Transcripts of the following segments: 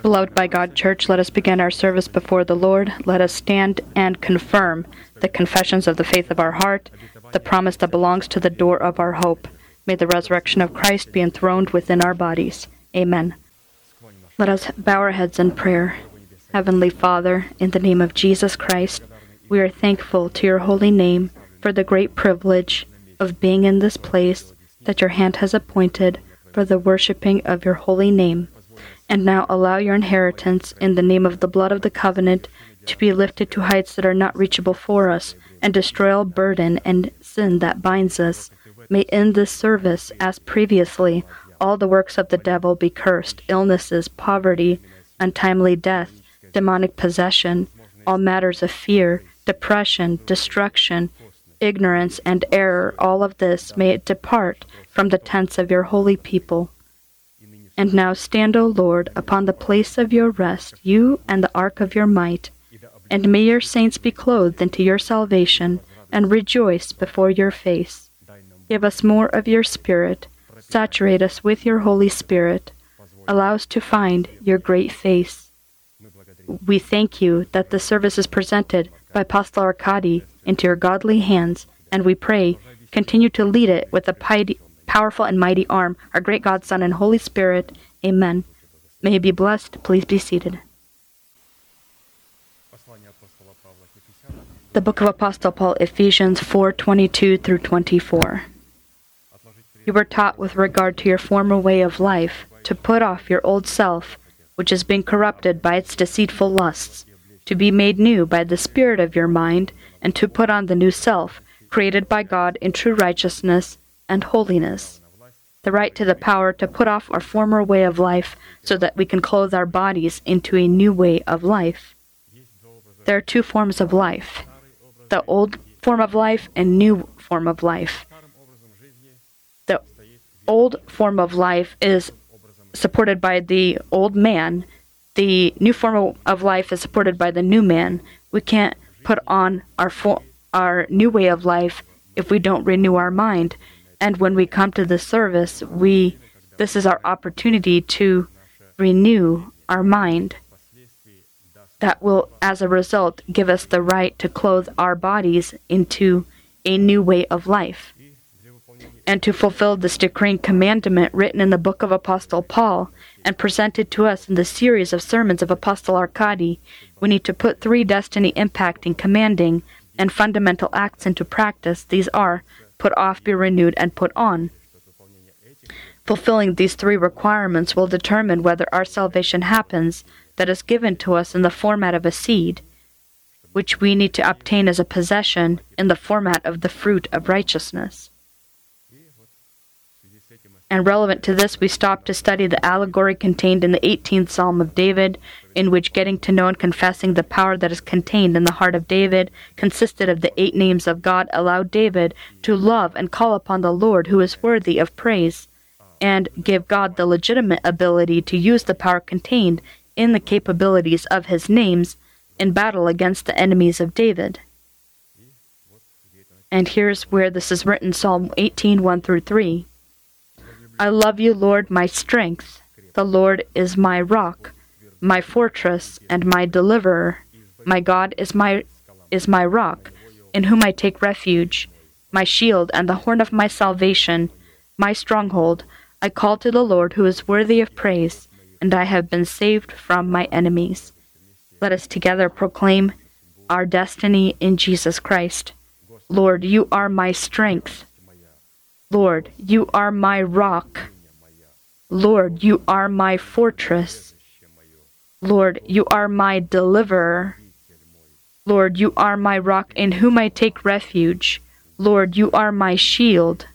Beloved by God Church, let us begin our service before the Lord. Let us stand and confirm the confessions of the faith of our heart, the promise that belongs to the door of our hope. May the resurrection of Christ be enthroned within our bodies. Amen. Let us bow our heads in prayer. Heavenly Father, in the name of Jesus Christ, we are thankful to your holy name for the great privilege of being in this place that your hand has appointed for the worshiping of your holy name. And now allow your inheritance in the name of the blood of the covenant to be lifted to heights that are not reachable for us, and destroy all burden and sin that binds us. May in this service, as previously, all the works of the devil be cursed illnesses, poverty, untimely death, demonic possession, all matters of fear, depression, destruction, ignorance, and error, all of this may it depart from the tents of your holy people. And now stand, O Lord, upon the place of your rest, you and the ark of your might. And may your saints be clothed into your salvation, and rejoice before your face. Give us more of your Spirit, saturate us with your Holy Spirit, allow us to find your great face. We thank you that the service is presented by Apostle Arkady into your godly hands, and we pray, continue to lead it with a piety powerful and mighty arm, our great God, Son, and Holy Spirit. Amen. May you be blessed. Please be seated. The Book of Apostle Paul, Ephesians 4:22 through 24. You were taught with regard to your former way of life to put off your old self, which has been corrupted by its deceitful lusts, to be made new by the spirit of your mind, and to put on the new self, created by God in true righteousness and holiness. The right to the power to put off our former way of life so that we can clothe our bodies into a new way of life. There are two forms of life the old form of life and new form of life. The old form of life is supported by the old man. The new form of life is supported by the new man. We can't put on our our new way of life if we don't renew our mind. And when we come to the service, we this is our opportunity to renew our mind. That will, as a result, give us the right to clothe our bodies into a new way of life. And to fulfill this decreeing commandment written in the book of Apostle Paul and presented to us in the series of sermons of Apostle Arkady, we need to put three destiny impacting, commanding, and fundamental acts into practice. These are put off, be renewed, and put on. Fulfilling these three requirements will determine whether our salvation happens that is given to us in the format of a seed, which we need to obtain as a possession in the format of the fruit of righteousness. And relevant to this, we stop to study the allegory contained in the 18th Psalm of David, in which getting to know and confessing the power that is contained in the heart of David consisted of the eight names of God allowed David to love and call upon the Lord who is worthy of praise, and give God the legitimate ability to use the power contained in the capabilities of his names in battle against the enemies of David. And here's where this is written Psalm 18 1 through 3. I love you, Lord, my strength. The Lord is my rock, my fortress, and my deliverer. My God is my is my rock, in whom I take refuge, my shield and the horn of my salvation, my stronghold. I call to the Lord who is worthy of praise, and I have been saved from my enemies. Let us together proclaim our destiny in Jesus Christ. Lord, you are my strength. Lord, you are my rock. Lord, you are my fortress. Lord, you are my deliverer. Lord, you are my rock in whom I take refuge. Lord, you are my shield.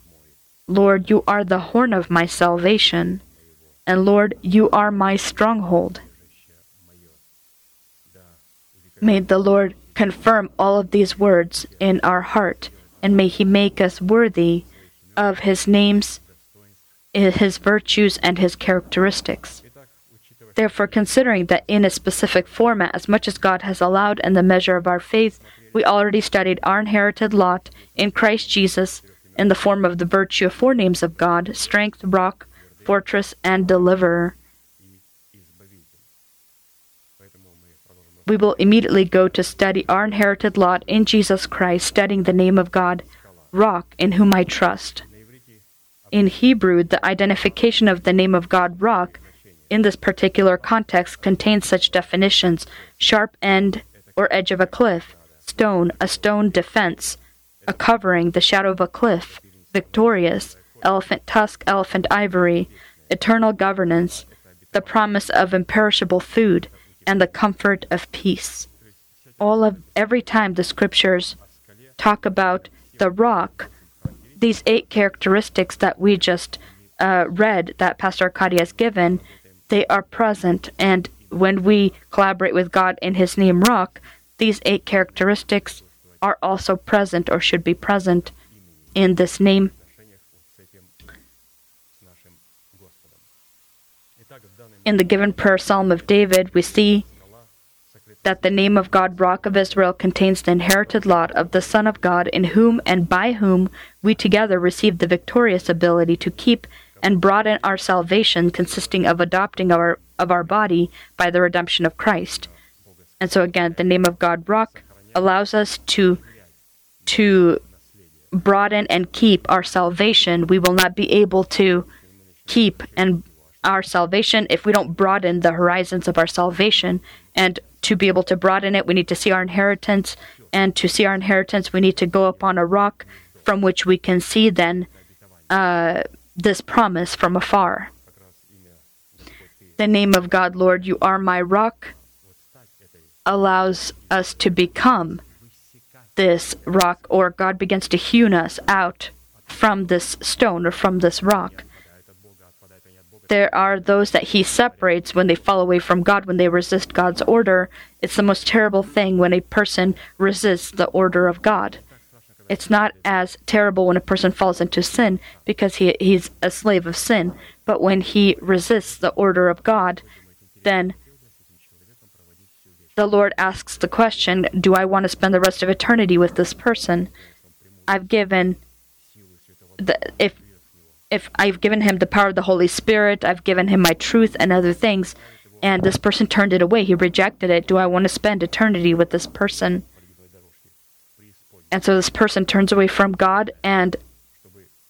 Lord, you are the horn of my salvation. And Lord, you are my stronghold. May the Lord confirm all of these words in our heart, and may He make us worthy of His names, His virtues, and His characteristics. Therefore, considering that in a specific format, as much as God has allowed in the measure of our faith, we already studied our inherited lot in Christ Jesus in the form of the virtue of four names of God strength, rock, fortress, and deliverer. we will immediately go to study our inherited lot in Jesus Christ, studying the name of God, Rock, in whom I trust. In Hebrew, the identification of the name of God, Rock, in this particular context contains such definitions sharp end or edge of a cliff, stone, a stone defense, a covering, the shadow of a cliff, victorious, elephant tusk, elephant ivory, eternal governance, the promise of imperishable food, and the comfort of peace. All of every time the scriptures talk about the rock, these eight characteristics that we just uh, read that Pastor Arkady has given, they are present. And when we collaborate with God in His name, Rock, these eight characteristics are also present or should be present in this name. In the given prayer psalm of David, we see that the name of God, Rock of Israel, contains the inherited lot of the Son of God, in whom and by whom we together receive the victorious ability to keep and broaden our salvation, consisting of adopting our of our body by the redemption of Christ. And so again, the name of God, Rock, allows us to to broaden and keep our salvation. We will not be able to keep and our salvation if we don't broaden the horizons of our salvation. And to be able to broaden it, we need to see our inheritance. And to see our inheritance, we need to go upon a rock from which we can see then uh, this promise from afar. The name of God, Lord, you are my rock, allows us to become this rock, or God begins to hewn us out from this stone or from this rock there are those that he separates when they fall away from God, when they resist God's order. It's the most terrible thing when a person resists the order of God. It's not as terrible when a person falls into sin because he, he's a slave of sin, but when he resists the order of God, then the Lord asks the question Do I want to spend the rest of eternity with this person? I've given. The, if if I've given him the power of the Holy Spirit, I've given him my truth and other things, and this person turned it away, he rejected it. Do I want to spend eternity with this person? And so this person turns away from God and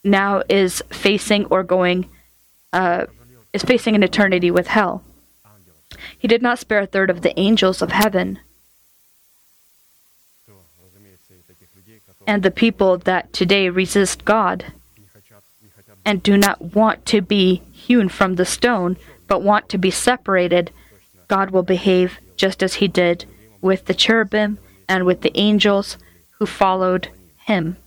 now is facing or going, uh, is facing an eternity with hell. He did not spare a third of the angels of heaven. And the people that today resist God and do not want to be hewn from the stone, but want to be separated, God will behave just as he did with the cherubim and with the angels who followed him.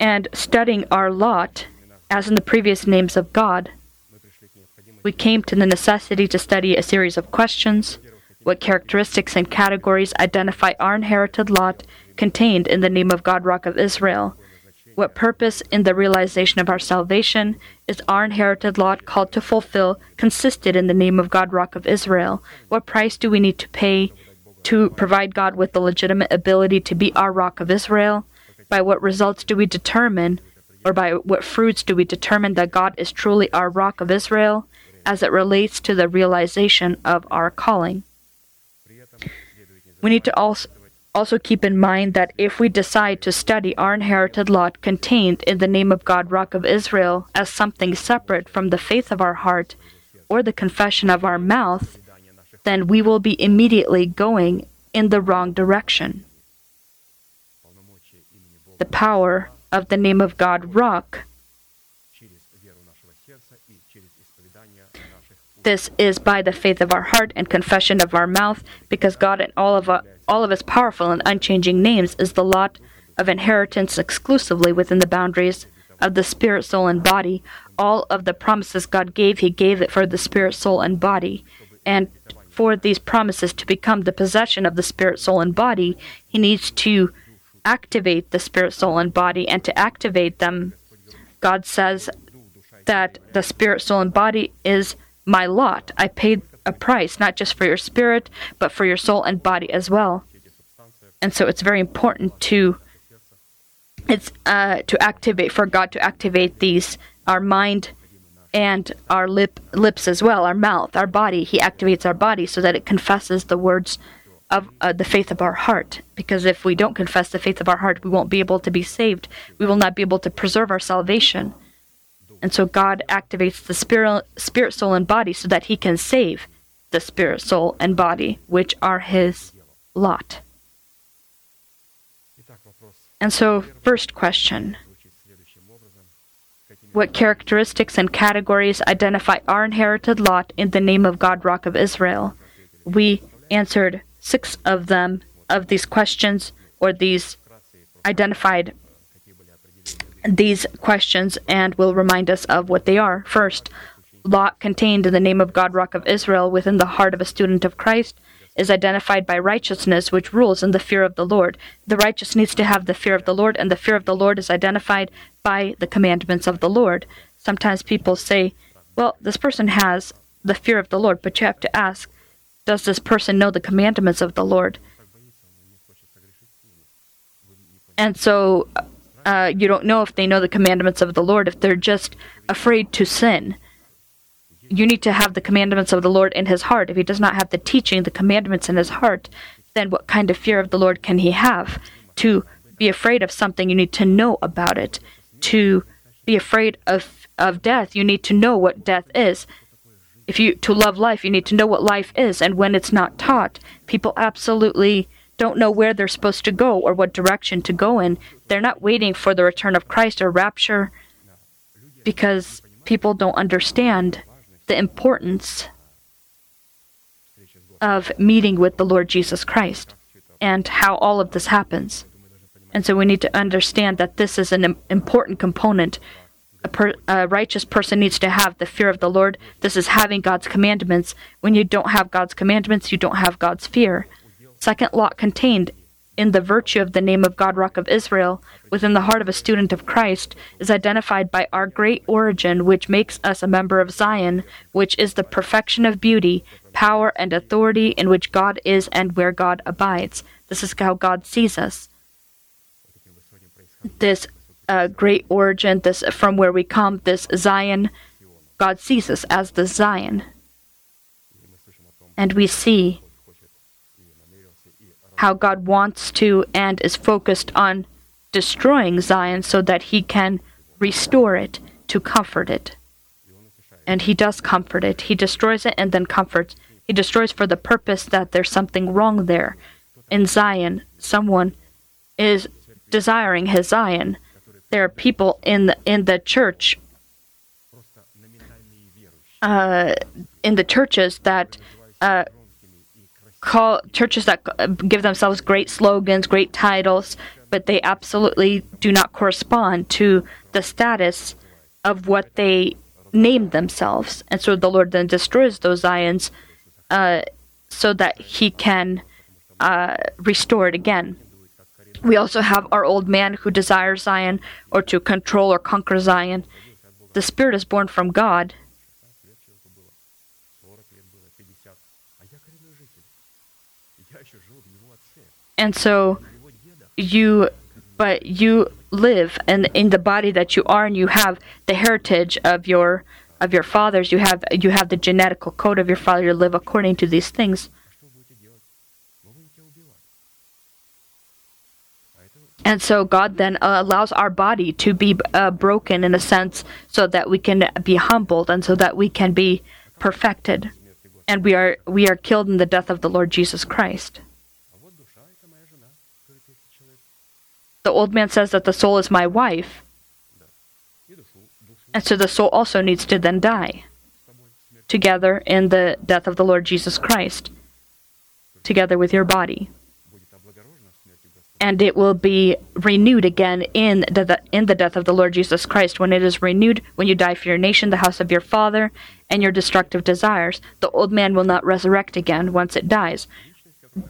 And studying our lot, as in the previous names of God, we came to the necessity to study a series of questions. What characteristics and categories identify our inherited lot contained in the name of God, Rock of Israel? What purpose in the realization of our salvation is our inherited lot called to fulfill consisted in the name of God, Rock of Israel? What price do we need to pay to provide God with the legitimate ability to be our Rock of Israel? By what results do we determine, or by what fruits do we determine that God is truly our Rock of Israel as it relates to the realization of our calling? We need to also also keep in mind that if we decide to study our inherited lot contained in the name of God, Rock of Israel, as something separate from the faith of our heart or the confession of our mouth, then we will be immediately going in the wrong direction. The power of the name of God, Rock, this is by the faith of our heart and confession of our mouth, because God and all of, all of his powerful and unchanging names is the lot of inheritance exclusively within the boundaries of the spirit, soul, and body. All of the promises God gave, he gave it for the spirit, soul, and body. And for these promises to become the possession of the spirit, soul, and body, he needs to activate the spirit, soul, and body. And to activate them, God says that the spirit, soul, and body is my lot. I paid a price, not just for your spirit, but for your soul and body as well. And so it's very important to it's uh, to activate for God to activate these our mind, and our lip lips as well, our mouth, our body. He activates our body so that it confesses the words of uh, the faith of our heart. Because if we don't confess the faith of our heart, we won't be able to be saved. We will not be able to preserve our salvation. And so God activates the spirit, spirit, soul, and body so that He can save the spirit, soul, and body, which are His lot. And so, first question What characteristics and categories identify our inherited lot in the name of God, Rock of Israel? We answered six of them, of these questions, or these identified these questions and will remind us of what they are. First, lot contained in the name of God, Rock of Israel, within the heart of a student of Christ, is identified by righteousness, which rules in the fear of the Lord. The righteous needs to have the fear of the Lord, and the fear of the Lord is identified by the commandments of the Lord. Sometimes people say, well, this person has the fear of the Lord, but you have to ask, does this person know the commandments of the Lord? And so uh, you don't know if they know the commandments of the Lord, if they're just afraid to sin. You need to have the commandments of the Lord in his heart. If he does not have the teaching, the commandments in his heart, then what kind of fear of the Lord can he have? To be afraid of something, you need to know about it. To be afraid of, of death, you need to know what death is. If you to love life, you need to know what life is, and when it's not taught, people absolutely don't know where they're supposed to go or what direction to go in. They're not waiting for the return of Christ or rapture because people don't understand the importance of meeting with the Lord Jesus Christ and how all of this happens. And so we need to understand that this is an important component. A, per, a, righteous person needs to have the fear of the Lord. This is having God's commandments. When you don't have God's commandments, you don't have God's fear. Second lot contained in the virtue of the name of God, Rock of Israel, within the heart of a student of Christ, is identified by our great origin, which makes us a member of Zion, which is the perfection of beauty, power, and authority in which God is and where God abides. This is how God sees us. This uh, great origin, this from where we come, this Zion, God sees us as the Zion. And we see how God wants to and is focused on destroying Zion so that he can restore it to comfort it. And he does comfort it. He destroys it and then comforts. He destroys for the purpose that there's something wrong there. In Zion, someone is desiring his Zion. There are people in the, in the church, uh, in the churches that uh, call churches that give themselves great slogans, great titles, but they absolutely do not correspond to the status of what they named themselves. And so the Lord then destroys those Zions uh, so that He can uh, restore it again. We also have our old man who desires Zion or to control or conquer Zion. The Spirit is born from God, and so you but you live and in the body that you are and you have the heritage of your of your fathers. You have you have the genetical code of your father. You live according to these things. And so god then uh, allows our body to be uh, broken in a sense so that we can be humbled and so that we can be perfected. And we are we are killed in the death of the lord jesus christ the old man says that the soul is my wife. And so the soul also needs to then die together in the death of the Lord Jesus Christ, together with your body. And it will be renewed again in the, in the death of the Lord Jesus Christ. When it is renewed, when you die for your nation, the house of your father, and your destructive desires, the old man will not resurrect again once it dies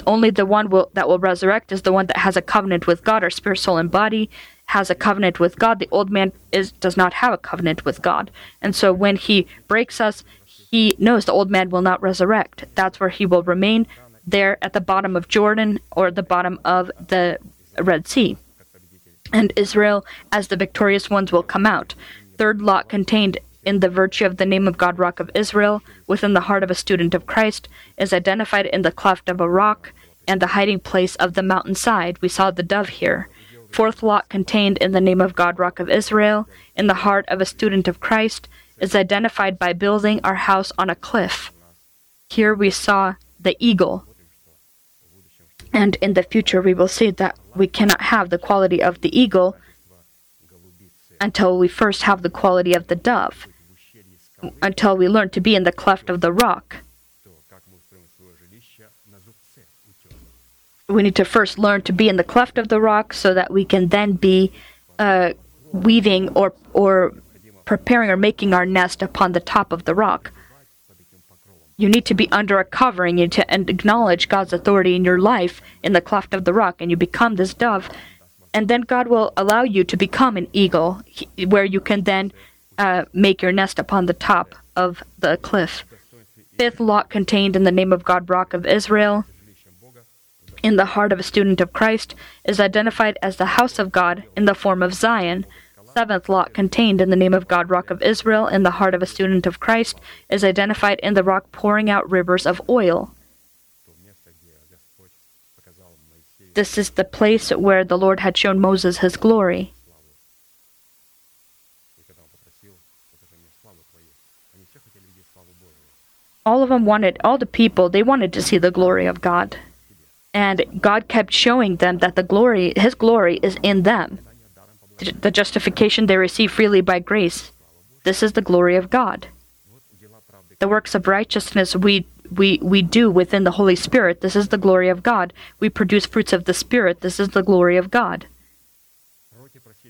only the one will, that will resurrect is the one that has a covenant with God. Our spirit, soul, and body has a covenant with God. The old man is does not have a covenant with God, and so when he breaks us, he knows the old man will not resurrect. That's where he will remain there at the bottom of Jordan or the bottom of the Red Sea. And Israel, as the victorious ones, will come out. Third lot contained in the virtue of the name of God, Rock of Israel, within the heart of a student of Christ, is identified in the cleft of a rock and the hiding place of the mountainside. We saw the dove here. Fourth lot contained in the name of God, Rock of Israel, in the heart of a student of Christ, is identified by building our house on a cliff. Here we saw the eagle. And in the future, we will see that we cannot have the quality of the eagle until we first have the quality of the dove, until we learn to be in the cleft of the rock. We need to first learn to be in the cleft of the rock so that we can then be uh, weaving or, or preparing or making our nest upon the top of the rock. You need to be under a covering and to acknowledge God's authority in your life in the cleft of the rock, and you become this dove. And then God will allow you to become an eagle, where you can then uh, make your nest upon the top of the cliff. Fifth lot contained in the name of God, Rock of Israel, in the heart of a student of Christ, is identified as the house of God in the form of Zion seventh lot contained in the name of God, Rock of Israel, in the heart of a student of Christ, is identified in the rock pouring out rivers of oil. This is the place where the Lord had shown Moses his glory. All of them wanted, all the people, they wanted to see the glory of God. And God kept showing them that the glory, his glory, is in them the justification they receive freely by grace. This is the glory of God. The works of righteousness we, we, we do within the Holy Spirit. This is the glory of God. We produce fruits of the Spirit. This is the glory of God.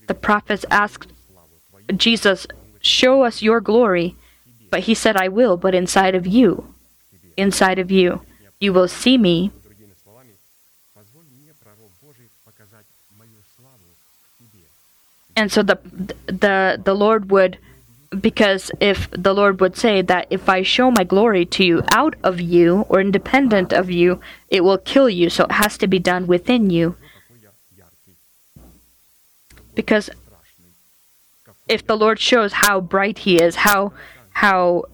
The prophets asked Jesus, Show us your glory. But he said, I will, but inside of you. Inside of you. You will see me and so the the the Lord would because if the Lord would say that if I show my glory to you out of you or independent of you, it will kill you. So it has to be done within you. Because if the Lord shows how bright he is, how how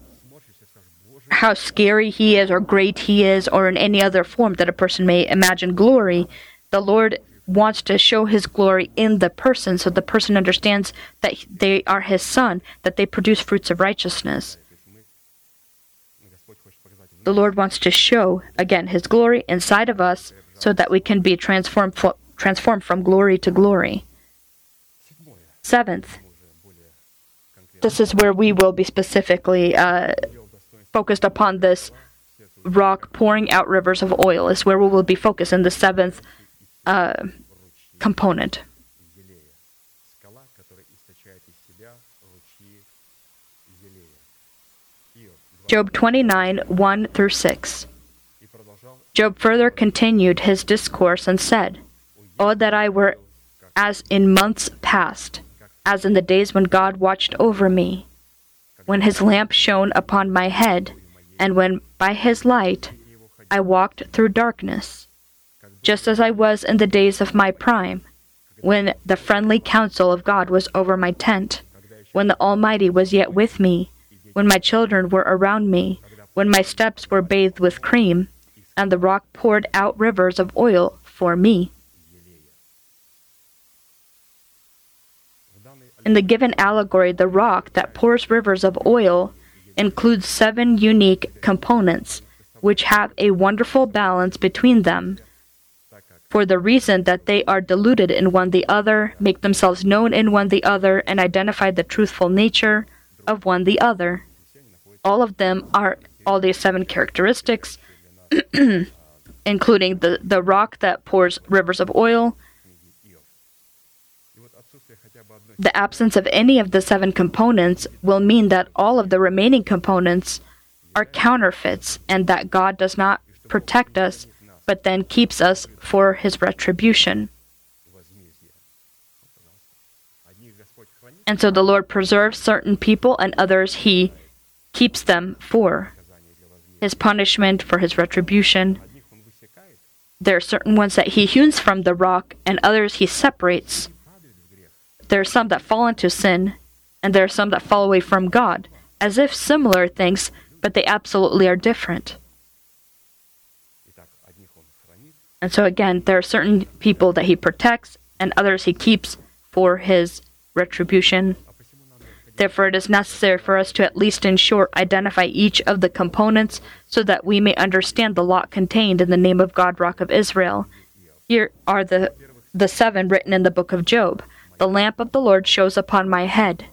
how scary he is or great he is or in any other form that a person may imagine glory, the Lord wants to show his glory in the person so the person understands that they are his son, that they produce fruits of righteousness. The Lord wants to show, again, his glory inside of us so that we can be transformed, transformed from glory to glory. Seventh, this is where we will be specifically uh, focused upon this rock pouring out rivers of oil, is where we will be focused in the seventh uh, component. Job 29, 1 through 6. Job further continued his discourse and said, Oh, that I were as in months past, as in the days when God watched over me, when his lamp shone upon my head, and when by his light I walked through darkness just as I was in the days of my prime, when the friendly counsel of God was over my tent, when the Almighty was yet with me, when my children were around me, when my steps were bathed with cream, and the rock poured out rivers of oil for me. In the given allegory, the rock that pours rivers of oil includes seven unique components, which have a wonderful balance between them for the reason that they are diluted in one the other, make themselves known in one the other, and identify the truthful nature of one the other. All of them are all these seven characteristics, including the, the rock that pours rivers of oil. The absence of any of the seven components will mean that all of the remaining components are counterfeits and that God does not protect us but then keeps us for his retribution. And so the Lord preserves certain people, and others he keeps them for his punishment, for his retribution. There are certain ones that he hews from the rock, and others he separates. There are some that fall into sin, and there are some that fall away from God, as if similar things, but they absolutely are different. And so, again, there are certain people that he protects, and others he keeps for his retribution. Therefore, it is necessary for us to at least in short identify each of the components so that we may understand the lot contained in the name of God, Rock of Israel. Here are the, the seven written in the book of Job the lamp of the Lord shows upon my head.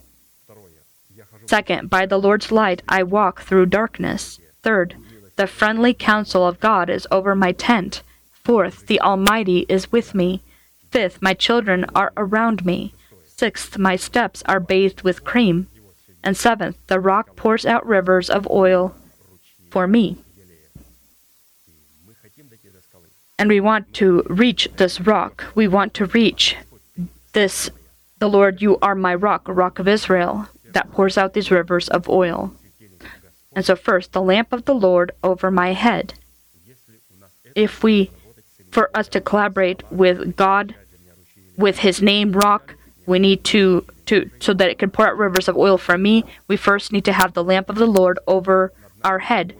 Second, by the Lord's light I walk through darkness. Third, the friendly counsel of God is over my tent. Fourth, the Almighty is with me. Fifth, my children are around me. Sixth, my steps are bathed with cream. And seventh, the rock pours out rivers of oil for me. And we want to reach this rock. We want to reach this, the Lord, you are my rock, rock of Israel, that pours out these rivers of oil. And so, first, the lamp of the Lord over my head. If we, for us to collaborate with God, with His name, rock, we need to, to so that it can pour out rivers of oil for me, we first need to have the lamp of the Lord over our head.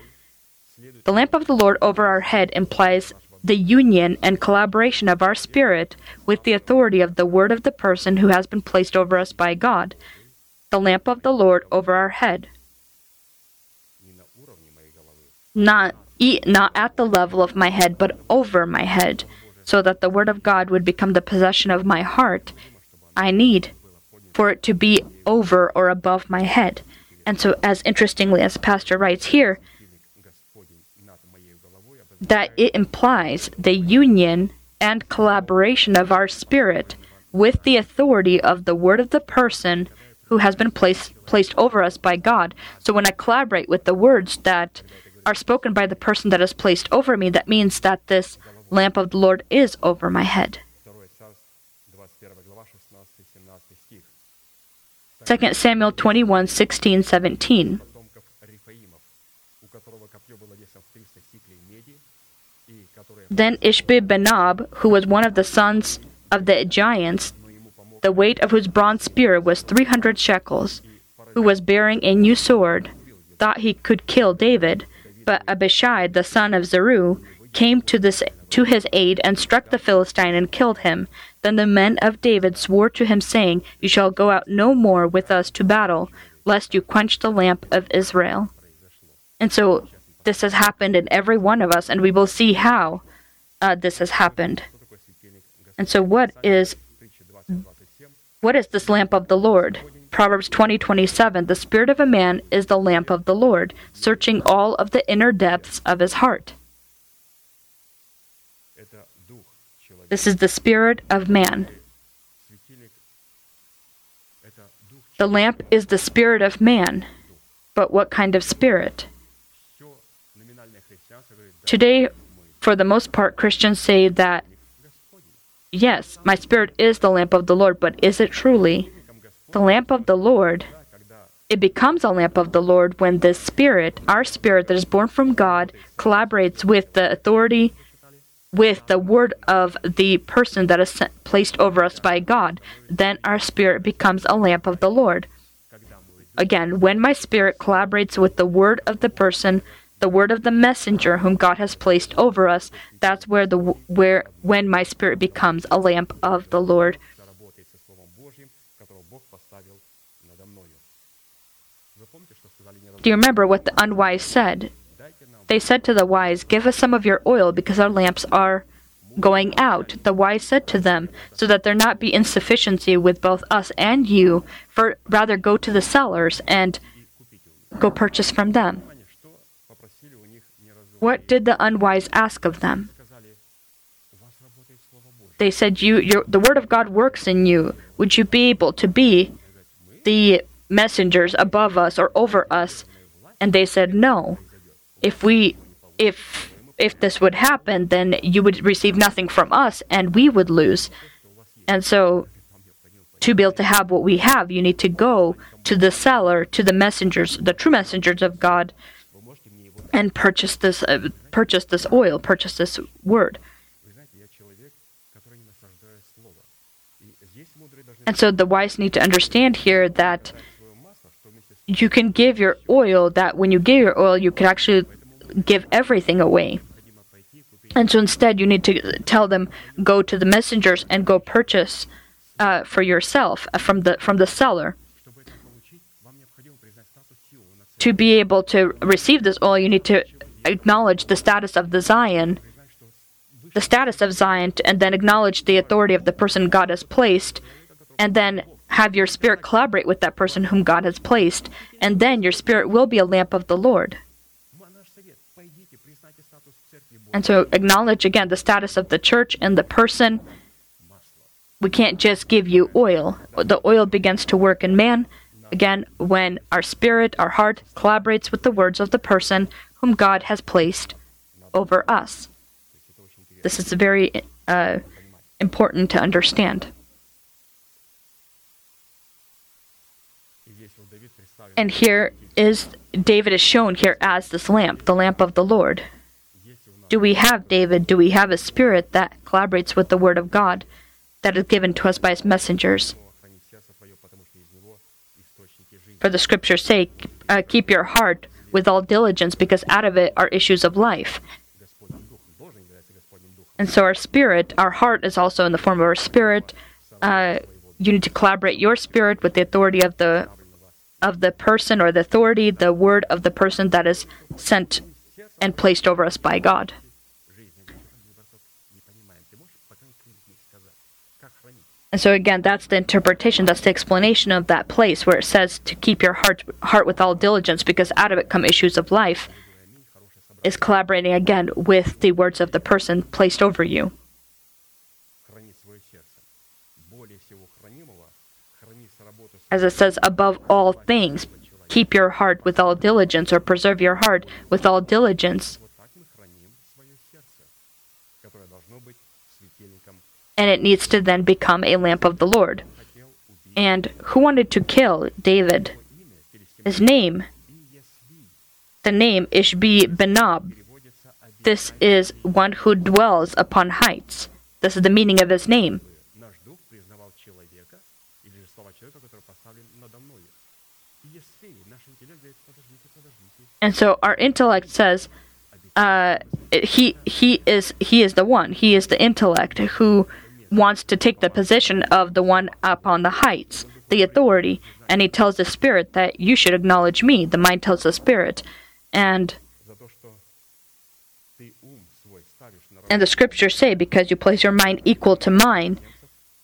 The lamp of the Lord over our head implies the union and collaboration of our spirit with the authority of the word of the person who has been placed over us by God, the lamp of the Lord over our head. Not, not at the level of my head, but over my head, so that the word of God would become the possession of my heart. I need for it to be over or above my head. And so, as interestingly as Pastor writes here, that it implies the union and collaboration of our spirit with the authority of the word of the person who has been placed placed over us by God. So when I collaborate with the words that are spoken by the person that is placed over me, that means that this lamp of the Lord is over my head. 2 Samuel twenty one sixteen seventeen. Then Ishbi-benob, who was one of the sons of the giants, the weight of whose bronze spear was 300 shekels, who was bearing a new sword, thought he could kill David, but Abishai, the son of Zeru, came to this to his aid and struck the Philistine and killed him. Then the men of David swore to him, saying, You shall go out no more with us to battle, lest you quench the lamp of Israel. And so this has happened in every one of us, and we will see how uh, this has happened. And so, what is what is this lamp of the Lord? Proverbs 20 The spirit of a man is the lamp of the Lord, searching all of the inner depths of his heart. This is the spirit of man. The lamp is the spirit of man, but what kind of spirit? Today, for the most part, Christians say that, yes, my spirit is the lamp of the Lord, but is it truly? The lamp of the Lord, it becomes a lamp of the Lord when this spirit, our spirit that is born from God, collaborates with the authority, with the word of the person that is sent, placed over us by God. Then our spirit becomes a lamp of the Lord. Again, when my spirit collaborates with the word of the person the word of the messenger whom God has placed over us. That's where the where when my spirit becomes a lamp of the Lord. Do you remember what the unwise said? They said to the wise, Give us some of your oil because our lamps are going out. The wise said to them, So that there not be insufficiency with both us and you, for rather go to the sellers and go purchase from them. What did the unwise ask of them? They said, "You, the word of God works in you. Would you be able to be the messengers above us or over us?" And they said, "No. If we, if if this would happen, then you would receive nothing from us, and we would lose." And so to be able to have what we have, you need to go to the seller, to the messengers, the true messengers of God, and purchase this uh, purchase this oil, purchase this word. And so the wise need to understand here that you can give your oil, that when you give your oil, you can actually give everything away. And so instead, you need to tell them, go to the messengers and go purchase uh, for yourself uh, from the from the seller to be able to receive this oil, you need to acknowledge the status of the Zion, the status of Zion, and then acknowledge the authority of the person God has placed, and then have your spirit collaborate with that person whom God has placed, and then your spirit will be a lamp of the Lord. And so acknowledge again the status of the church and the person. We can't just give you oil. The oil begins to work in man, Again, when our spirit, our heart, collaborates with the words of the person whom God has placed over us. This is very uh, important to understand. And here is David is shown here as this lamp, the lamp of the Lord. Do we have David? Do we have a spirit that collaborates with the word of God that is given to us by his messengers? For the scripture's sake, uh, keep your heart with all diligence, because out of it are issues of life. And so our spirit, our heart is also in the form of our spirit. Uh, you need to collaborate your spirit with the authority of the of the person or the authority, the word of the person that is sent and placed over us by God. And so again, that's the interpretation, that's the explanation of that place where it says to keep your heart heart with all diligence because out of it come issues of life is collaborating again with the words of the person placed over you. As it says, above all things, keep your heart with all diligence, or preserve your heart with all diligence. and it needs to then become a lamp of the Lord. And who wanted to kill David? His name, the name Ishbi Benob. This is one who dwells upon heights. This is the meaning of his name. And so our intellect says, uh, he he is he is the one. He is the intellect who wants to take the position of the one up on the heights, the authority, and he tells the spirit that you should acknowledge me. The mind tells the spirit, and and the scriptures say, because you place your mind equal to mine,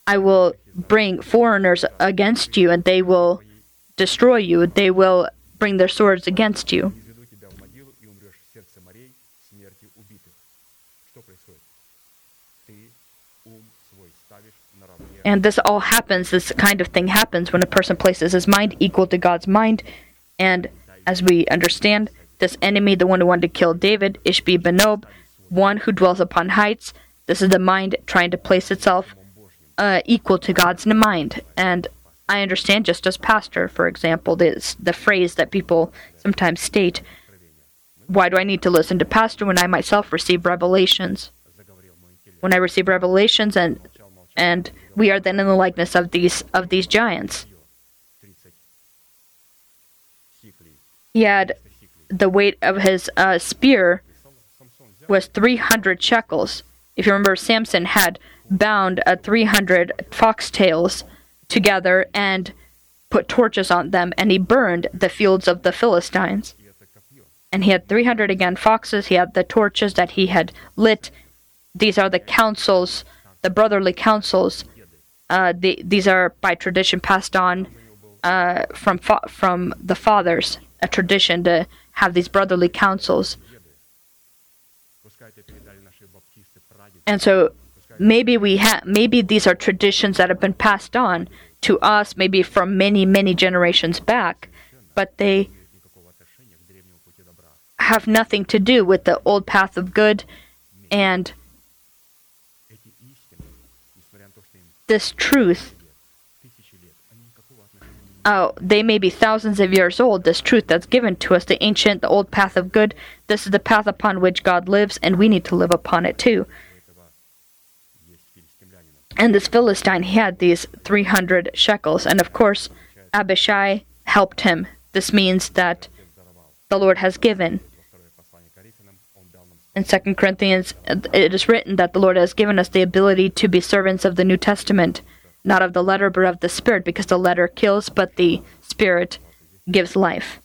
I will bring foreigners against you, and they will destroy you. They will bring their swords against you. And this all happens, this kind of thing happens when a person places his mind equal to God's mind. And as we understand, this enemy, the one who wanted to kill David, Ishbi Benob, one who dwells upon heights, this is the mind trying to place itself uh, equal to God's mind. And I understand just as pastor, for example, this, the phrase that people sometimes state why do I need to listen to pastor when I myself receive revelations? When I receive revelations and and we are then in the likeness of these of these giants. He had the weight of his uh, spear was 300 shekels. If you remember, Samson had bound uh, 300 foxtails together and put torches on them, and he burned the fields of the Philistines. And he had 300 again foxes, he had the torches that he had lit. These are the councils, the brotherly councils. Uh, the, these are by tradition passed on uh, from fa- from the fathers, a tradition to have these brotherly councils. And so maybe we have maybe these are traditions that have been passed on to us maybe from many many generations back, but they have nothing to do with the old path of good and this truth, uh, they may be thousands of years old, this truth that's given to us, the ancient, the old path of good, this is the path upon which God lives, and we need to live upon it too. And this Philistine, he had these 300 shekels, and of course, Abishai helped him. This means that the Lord has given in 2 Corinthians, it is written that the Lord has given us the ability to be servants of the New Testament, not of the letter, but of the Spirit, because the letter kills, but the Spirit gives life.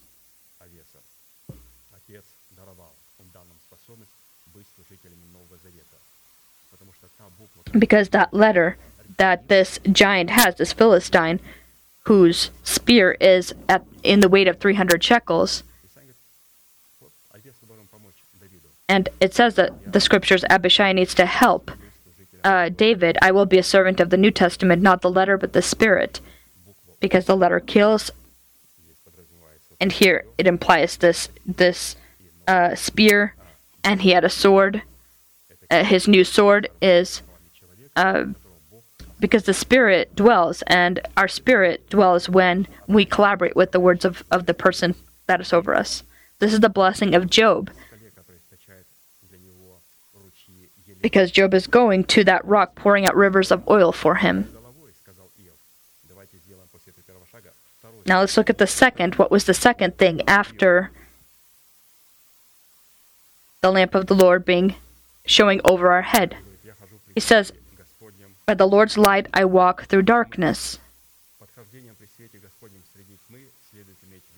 Because that letter that this giant has, this Philistine, whose spear is at, in the weight of 300 shekels, And it says that the scriptures Abishai needs to help uh, David. I will be a servant of the New Testament, not the letter, but the Spirit, because the letter kills. And here it implies this this uh, spear, and he had a sword. Uh, his new sword is uh, because the spirit dwells and our spirit dwells when we collaborate with the words of, of the person that is over us this is the blessing of Job because Job is going to that rock pouring out rivers of oil for him. Now let's look at the second. What was the second thing after the lamp of the Lord being showing over our head? He says, By the Lord's light I walk through darkness.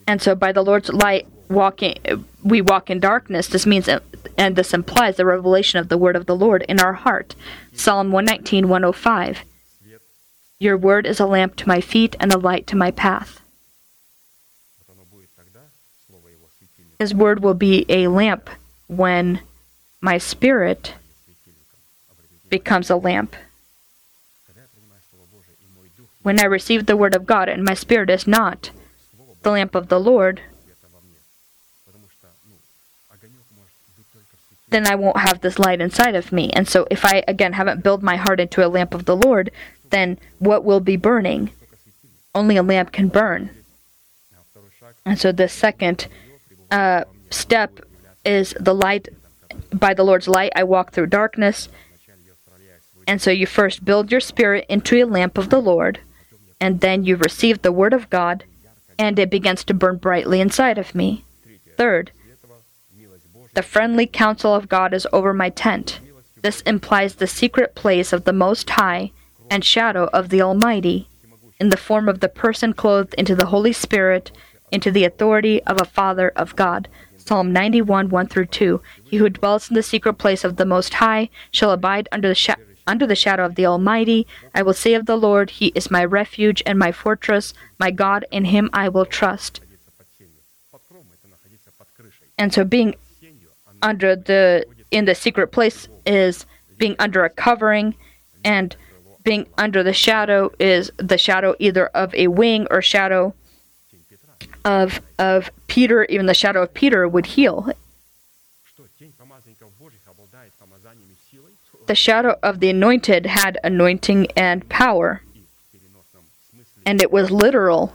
And so by the Lord's light walking we walk in darkness. This means and this implies the revelation of the word of the lord in our heart. Psalm 119 105 your word is a lamp to my feet and a light to my path. His word will be a lamp when my spirit becomes a lamp. When i receive the word of god and my spirit is not the lamp of the lord then I won't have this light inside of me. And so, if I, again, haven't built my heart into a lamp of the Lord, then what will be burning? Only a lamp can burn. And so, the second uh, step is the light. By the Lord's light, I walk through darkness. And so, you first build your spirit into a lamp of the Lord, and then you receive the Word of God, and it begins to burn brightly inside of me. Third, the friendly counsel of God is over my tent. This implies the secret place of the Most High and shadow of the Almighty, in the form of the person clothed into the Holy Spirit, into the authority of a Father of God. Psalm 91 1 through 2. He who dwells in the secret place of the Most High shall abide under the shadow under the shadow of the Almighty. I will say of the Lord, He is my refuge and my fortress, my God, in Him I will trust. And so, being under the in the secret place is being under a covering and being under the shadow is the shadow either of a wing or shadow of of Peter. Even the shadow of Peter would heal. The shadow of the anointed had anointing and power and it was literal.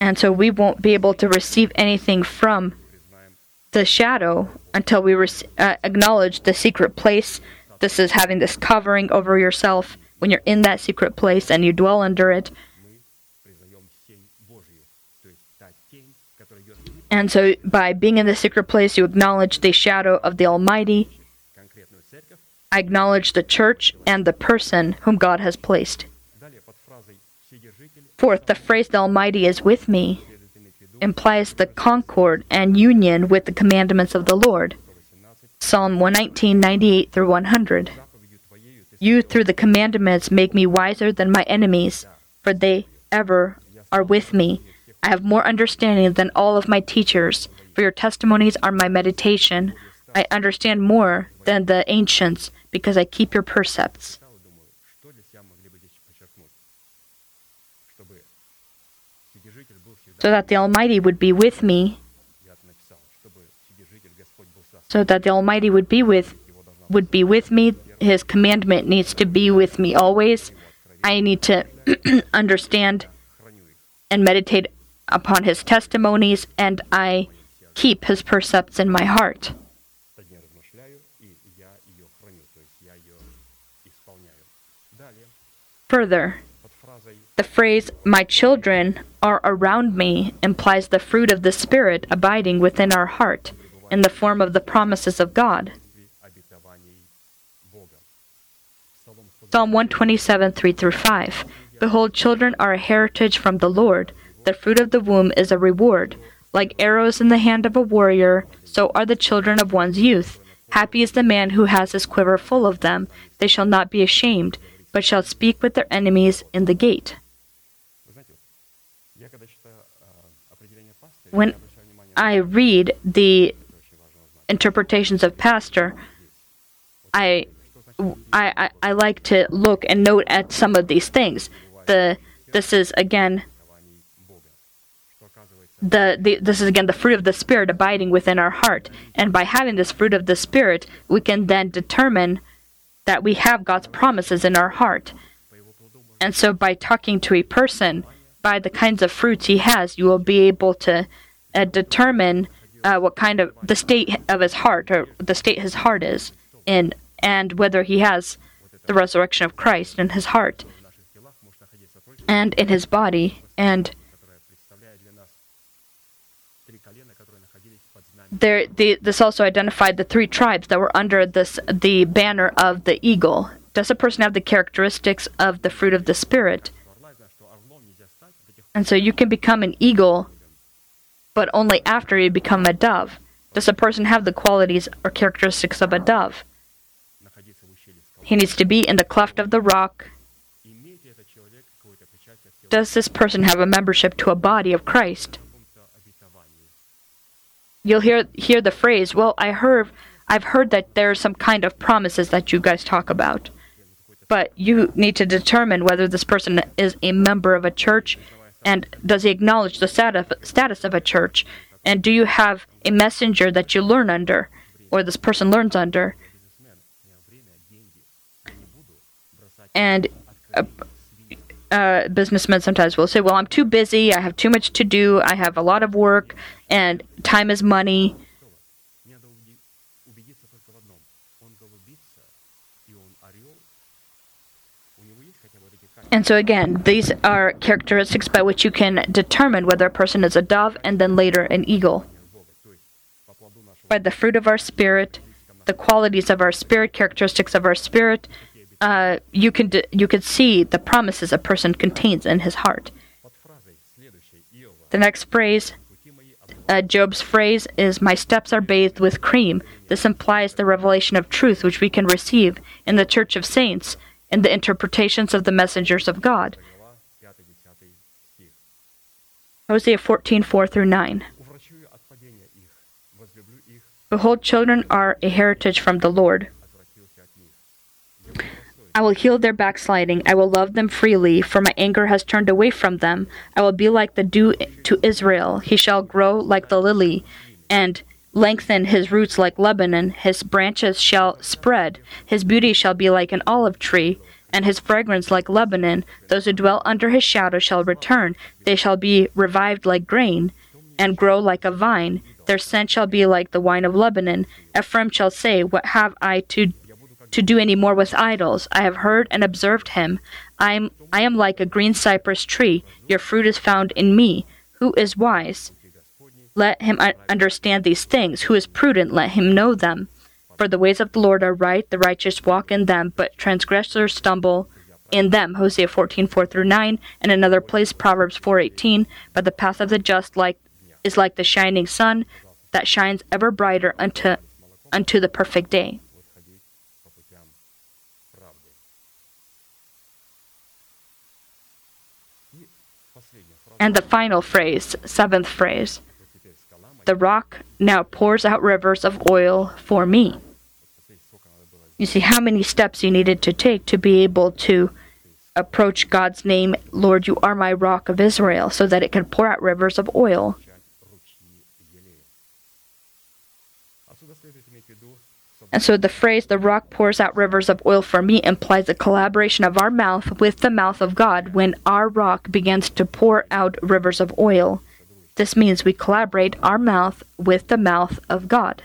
And so we won't be able to receive anything from the shadow until we re- uh, acknowledge the secret place. This is having this covering over yourself when you're in that secret place and you dwell under it. And so, by being in the secret place, you acknowledge the shadow of the Almighty. I acknowledge the church and the person whom God has placed. Fourth, the phrase the Almighty is with me implies the concord and union with the commandments of the Lord. Psalm 119, 98 through 100. You, through the commandments, make me wiser than my enemies, for they ever are with me. I have more understanding than all of my teachers, for your testimonies are my meditation. I understand more than the ancients, because I keep your precepts. so that the Almighty would be with me, so that the Almighty would be with would be with me. His commandment needs to be with me always. I need to understand and meditate upon his testimonies, and I keep his precepts in my heart. Further, the phrase, my children are around me implies the fruit of the Spirit abiding within our heart in the form of the promises of God. Psalm 127 3 through 5. Behold, children are a heritage from the Lord. The fruit of the womb is a reward. Like arrows in the hand of a warrior, so are the children of one's youth. Happy is the man who has his quiver full of them. They shall not be ashamed, but shall speak with their enemies in the gate. when I read the interpretations of pastor, I, I, I like to look and note at some of these things. The this is again the, the, this is again the fruit of the spirit abiding within our heart and by having this fruit of the spirit we can then determine that we have god's promises in our heart and so by talking to a person by the kinds of fruits he has you will be able to uh, determine uh, what kind of the state of his heart or the state his heart is in, and whether he has the resurrection of Christ in his heart and in his body and there the, this also identified the three tribes that were under this the banner of the eagle. Does a person have the characteristics of the fruit of the spirit? And so you can become an eagle but only after you become a dove. Does a person have the qualities or characteristics of a dove? He needs to be in the cleft of the rock. Does this person have a membership to a body of Christ? You'll hear hear the phrase, "Well, I heard I've heard that there are some kind of promises that you guys talk about." But you need to determine whether this person is a member of a church, and does he acknowledge the status of a church? And do you have a messenger that you learn under, or this person learns under? And a, businessmen sometimes will say, Well, I'm too busy, I have too much to do, I have a lot of work, and time is money. And so, again, these are characteristics by which you can determine whether a person is a dove and then later an eagle. By the fruit of our spirit, the qualities of our spirit, characteristics of our spirit, uh, you can d- you can see the promises a person contains in his heart. The next phrase, uh, Job's phrase, is "My steps are bathed with cream." This implies the revelation of truth which we can receive in the Church of Saints in the interpretations of the messengers of God. Hosea 14 4 through 9. Behold, children are a heritage from the Lord. I will heal their backsliding. I will love them freely, for my anger has turned away from them. I will be like the dew to Israel. He shall grow like the lily, and lengthen his roots like Lebanon. His branches shall spread. His beauty shall be like an olive tree, and his fragrance like Lebanon. Those who dwell under his shadow shall return. They shall be revived like grain, and grow like a vine. Their scent shall be like the wine of Lebanon. Ephraim shall say, What have I to to do any more with idols. I have heard and observed him. I am I am like a green cypress tree. Your fruit is found in me. Who is wise? Let him understand these things. Who is prudent, let him know them. For the ways of the Lord are right, the righteous walk in them, but transgressors stumble in them. Hosea 14, 4 through 9, and another place, Proverbs 4, 18. But the path of the just like is like the shining sun that shines ever brighter unto, unto the perfect day. And the final phrase, seventh phrase the rock now pours out rivers of oil for me. You see how many steps you needed to take to be able to approach God's name, Lord, you are my rock of Israel, so that it can pour out rivers of oil. And so the phrase, the rock pours out rivers of oil for me, implies a collaboration of our mouth with the mouth of God when our rock begins to pour out rivers of oil. This means we collaborate our mouth with the mouth of God.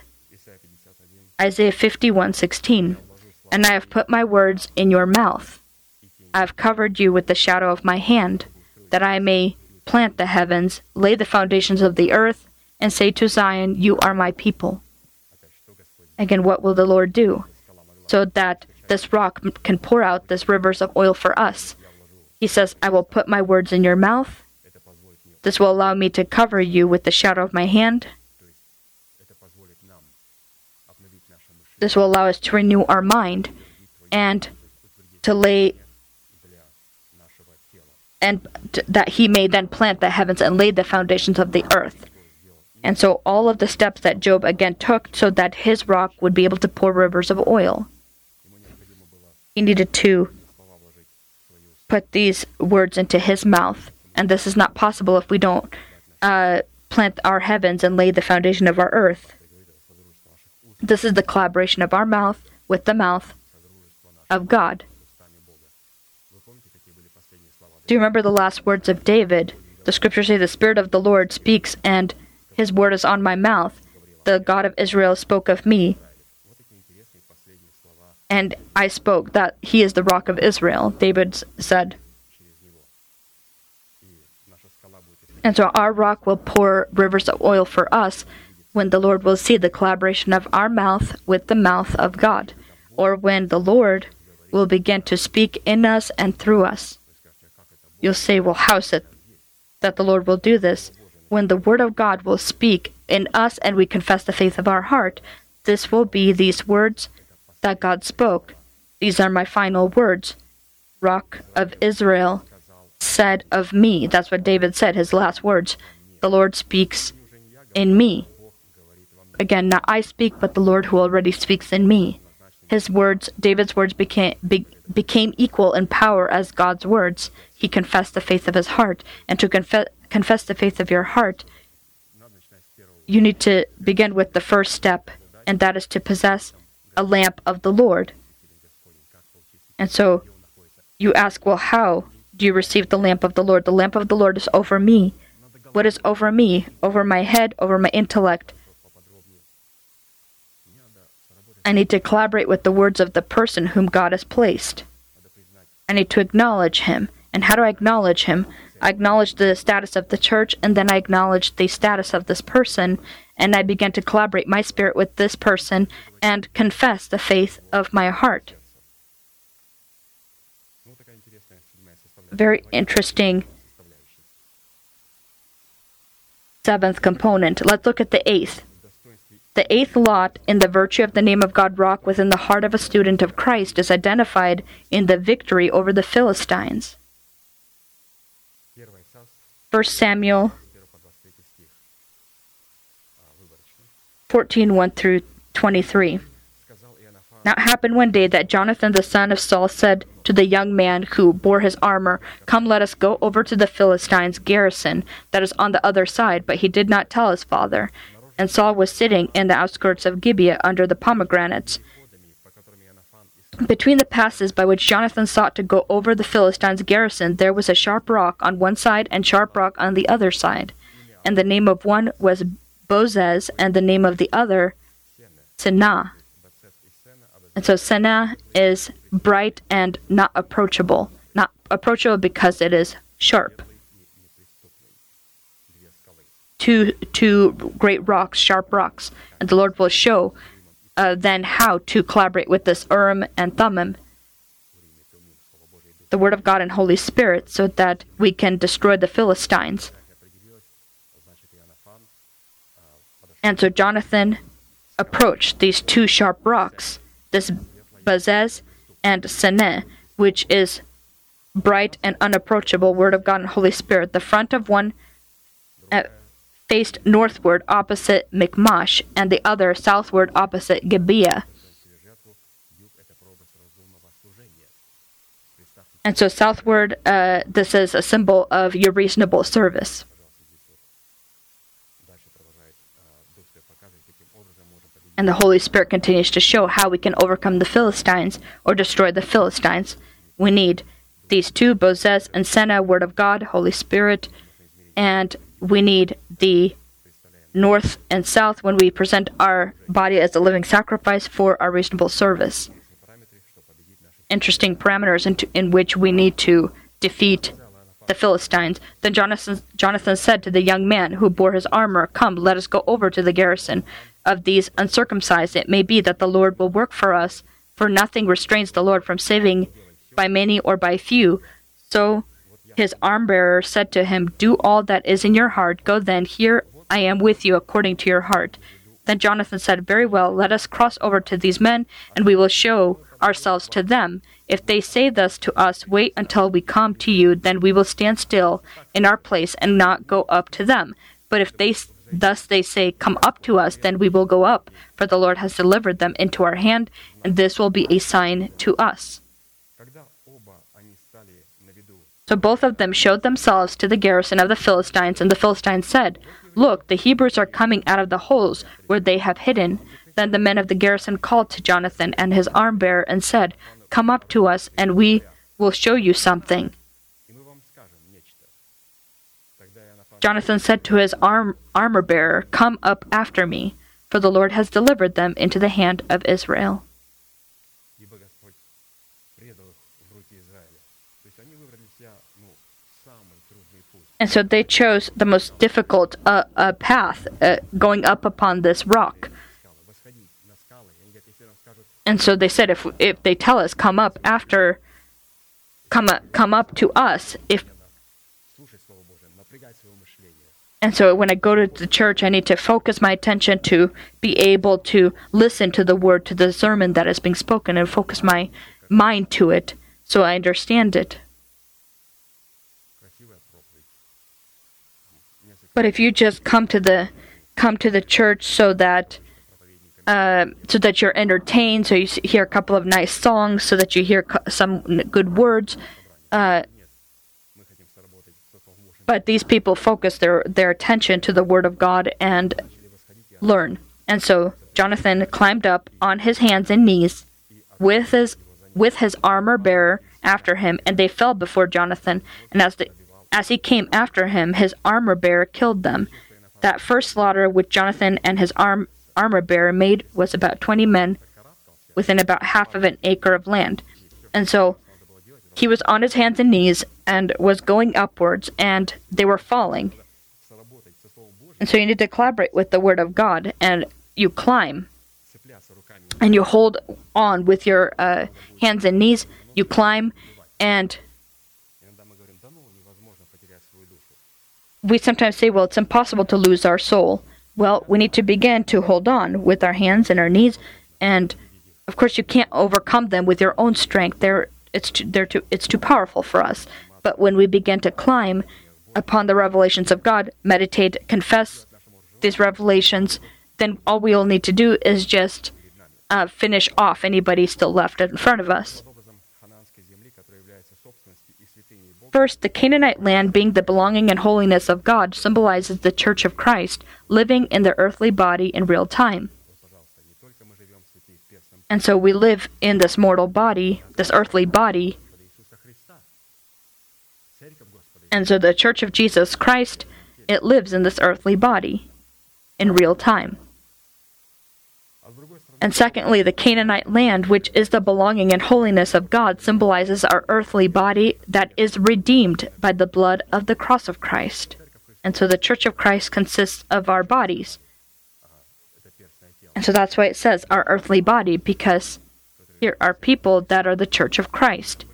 Isaiah 51:16 And I have put my words in your mouth. I have covered you with the shadow of my hand, that I may plant the heavens, lay the foundations of the earth, and say to Zion, You are my people. Again, what will the Lord do? So that this rock can pour out this rivers of oil for us. He says, I will put my words in your mouth, this will allow me to cover you with the shadow of my hand. This will allow us to renew our mind and to lay and that he may then plant the heavens and lay the foundations of the earth. And so all of the steps that Job again took so that his rock would be able to pour rivers of oil. He needed to put these words into his mouth and this is not possible if we don't uh, plant our heavens and lay the foundation of our earth. This is the collaboration of our mouth with the mouth of God. Do you remember the last words of David? The scriptures say, The Spirit of the Lord speaks, and his word is on my mouth. The God of Israel spoke of me, and I spoke that he is the rock of Israel, David said. And so our rock will pour rivers of oil for us when the Lord will see the collaboration of our mouth with the mouth of God, or when the Lord will begin to speak in us and through us. You'll say, Well, how is it that the Lord will do this? When the Word of God will speak in us and we confess the faith of our heart, this will be these words that God spoke. These are my final words Rock of Israel, said of me. That's what David said, his last words. The Lord speaks in me. Again, not I speak, but the Lord who already speaks in me. His words, David's words, became, be, became equal in power as God's words. He confessed the faith of his heart. And to confe- confess the faith of your heart, you need to begin with the first step, and that is to possess a lamp of the Lord. And so you ask, well, how? you receive the lamp of the Lord. The lamp of the Lord is over me. What is over me? Over my head, over my intellect. I need to collaborate with the words of the person whom God has placed. I need to acknowledge him. And how do I acknowledge him? I acknowledge the status of the church, and then I acknowledge the status of this person, and I begin to collaborate my spirit with this person and confess the faith of my heart. very interesting seventh component. Let's look at the eighth. The eighth lot in the virtue of the name of God rock within the heart of a student of Christ is identified in the victory over the Philistines. 1 Samuel 14 1 through 23. Now it happened one day that Jonathan the son of Saul said to the young man who bore his armor, Come, let us go over to the Philistines' garrison that is on the other side. But he did not tell his father. And Saul was sitting in the outskirts of Gibeah under the pomegranates. Between the passes by which Jonathan sought to go over the Philistines' garrison, there was a sharp rock on one side and sharp rock on the other side. And the name of one was Bozez, and the name of the other, Seneh. And so Seneh is bright and not approachable. Not approachable because it is sharp. Two, two great rocks, sharp rocks, and the Lord will show uh, then how to collaborate with this Urim and Thummim, the Word of God and Holy Spirit, so that we can destroy the Philistines. And so Jonathan approached these two sharp rocks this Bozez and Seneh, which is bright and unapproachable Word of God and Holy Spirit. The front of one uh, faced northward opposite Michmash, and the other southward opposite Gibeah. And so, southward, uh, this is a symbol of your reasonable service. And the Holy Spirit continues to show how we can overcome the Philistines or destroy the Philistines. We need these two, Bozez and Seneh, Word of God, Holy Spirit, and we need the north and south when we present our body as a living sacrifice for our reasonable service. Interesting parameters in, in which we need to defeat the Philistines. Then Jonathan, Jonathan said to the young man who bore his armor, Come, let us go over to the garrison of these uncircumcised. It may be that the Lord will work for us, for nothing restrains the Lord from saving by many or by few. So his arm bearer said to him, Do all that is in your heart. Go then, here I am with you according to your heart. Then Jonathan said, Very well, let us cross over to these men, and we will show ourselves to them. If they say thus to us, Wait until we come to you, then we will stand still in our place and not go up to them. But if they Thus they say, Come up to us, then we will go up, for the Lord has delivered them into our hand, and this will be a sign to us. So both of them showed themselves to the garrison of the Philistines, and the Philistines said, Look, the Hebrews are coming out of the holes where they have hidden. Then the men of the garrison called to Jonathan and his arm bearer and said, Come up to us, and we will show you something. Jonathan said to his arm, armor bearer, Come up after me, for the Lord has delivered them into the hand of Israel. And so they chose the most difficult uh, uh, path, uh, going up upon this rock. And so they said, if if they tell us, come up after, come come up to us. If And so when I go to the church, I need to focus my attention to be able to listen to the word, to the sermon that is being spoken, and focus my mind to it so I understand it. But if you just come to the come to the church so that uh, so that you're entertained, so you hear a couple of nice songs, so that you hear some good words, uh, but these people focus their, their attention to the Word of God and learn. And so Jonathan climbed up on his hands and knees with his with his armor bearer after him, and they fell before Jonathan. And as the as he came after him, his armor bearer killed them. That first slaughter which Jonathan and his arm, armor bearer made was about 20 men within about half of an acre of land. And so he was on his hands and knees and was going upwards and they were falling. And so you need to collaborate with the Word of God and you climb and you hold on with your uh, hands and knees, you climb and we sometimes say, well, it's impossible to lose our soul. Well, we need to begin to hold on with our hands and our knees, and of course, you can't overcome them with your own strength. They're it's too, they're too it's too powerful for us. But when we begin to climb upon the revelations of God, meditate, confess these revelations, then all we will need to do is just uh, finish off anybody still left in front of us. First, the Canaanite land, being the belonging and holiness of God, symbolizes the Church of Christ living in the earthly body in real time. And so we live in this mortal body, this earthly body, and so the Church of Jesus Christ, it lives in this earthly body in real time. And secondly, the Canaanite land, which is the belonging and holiness of God, symbolizes our earthly body that is redeemed by the blood of the cross of Christ. And so the church of Christ consists of our bodies. And so that's why it says our earthly body, because here are people that are the church of Christ.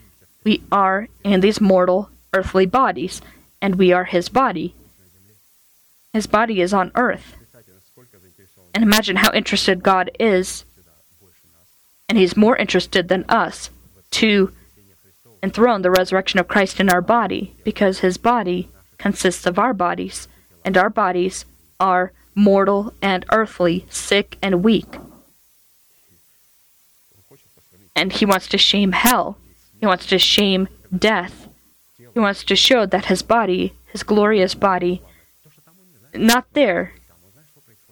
We are in these mortal earthly bodies, and we are his body. His body is on earth. And imagine how interested God is, and he's more interested than us, to enthrone the resurrection of Christ in our body, because his body consists of our bodies, and our bodies are mortal and earthly, sick and weak. And he wants to shame hell. He wants to shame death. He wants to show that his body, his glorious body, not there.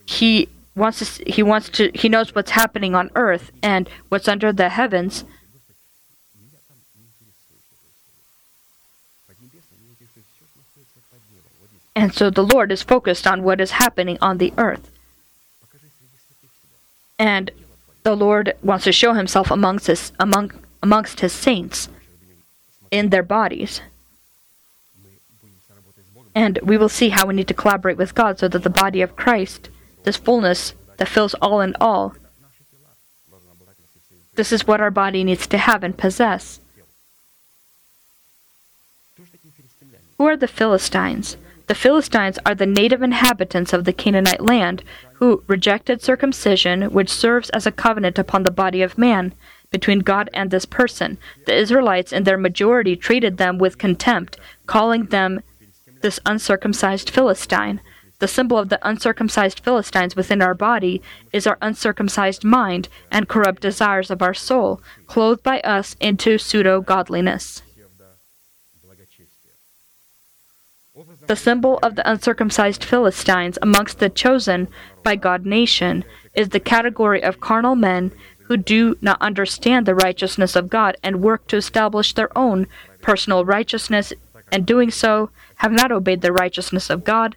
He wants to, he wants to he knows what's happening on earth and what's under the heavens. And so the Lord is focused on what is happening on the earth. And the Lord wants to show himself amongst his among amongst his saints in their bodies. And we will see how we need to collaborate with God so that the body of Christ, this fullness that fills all in all, this is what our body needs to have and possess. Who are the Philistines? The Philistines are the native inhabitants of the Canaanite land who rejected circumcision, which serves as a covenant upon the body of man between God and this person. The Israelites, in their majority, treated them with contempt, calling them this uncircumcised Philistine. The symbol of the uncircumcised Philistines within our body is our uncircumcised mind and corrupt desires of our soul, clothed by us into pseudo godliness. The symbol of the uncircumcised Philistines amongst the chosen by God nation is the category of carnal men who do not understand the righteousness of God and work to establish their own personal righteousness, and doing so, have not obeyed the righteousness of God,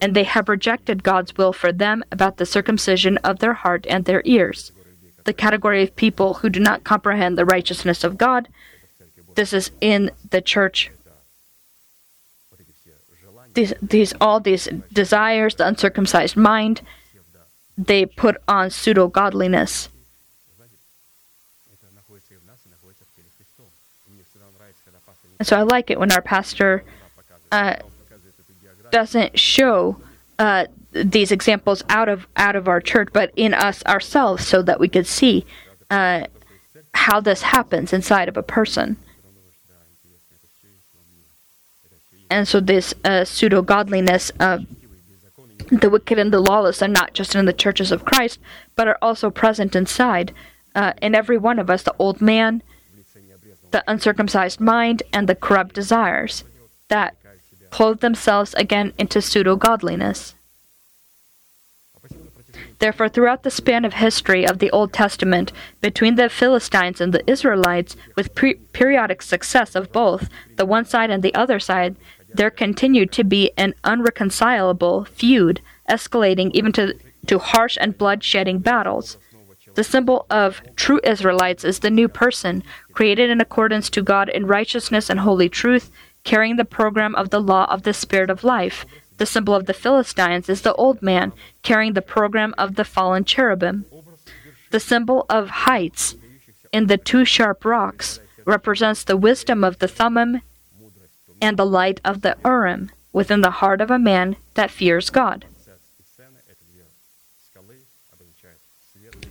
and they have rejected God's will for them about the circumcision of their heart and their ears. The category of people who do not comprehend the righteousness of God, this is in the church. These, these all these desires, the uncircumcised mind, they put on pseudo godliness. And so I like it when our pastor uh, doesn't show uh, these examples out of out of our church, but in us ourselves, so that we could see uh, how this happens inside of a person. And so, this uh, pseudo godliness, the wicked and the lawless, are not just in the churches of Christ, but are also present inside uh, in every one of us. The old man, the uncircumcised mind, and the corrupt desires that clothe themselves again into pseudo godliness. Therefore, throughout the span of history of the Old Testament, between the Philistines and the Israelites, with pre- periodic success of both, the one side and the other side, there continued to be an unreconcilable feud, escalating even to, to harsh and blood shedding battles. The symbol of true Israelites is the new person, created in accordance to God in righteousness and holy truth, carrying the program of the law of the Spirit of life. The symbol of the Philistines is the old man, carrying the program of the fallen cherubim. The symbol of heights in the two sharp rocks represents the wisdom of the Thummim and the light of the Urim within the heart of a man that fears God.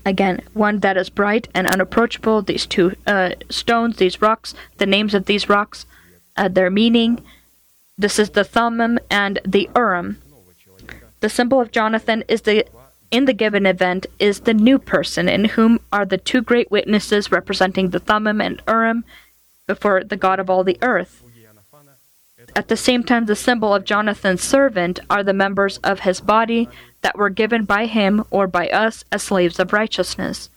Again, one that is bright and unapproachable, these two uh, stones, these rocks, the names of these rocks, uh, their meaning. This is the Thummim and the Urim. The symbol of Jonathan is the in the given event is the new person in whom are the two great witnesses representing the Thummim and Urim before the God of all the earth. At the same time, the symbol of Jonathan's servant are the members of his body that were given by him or by us as slaves of righteousness.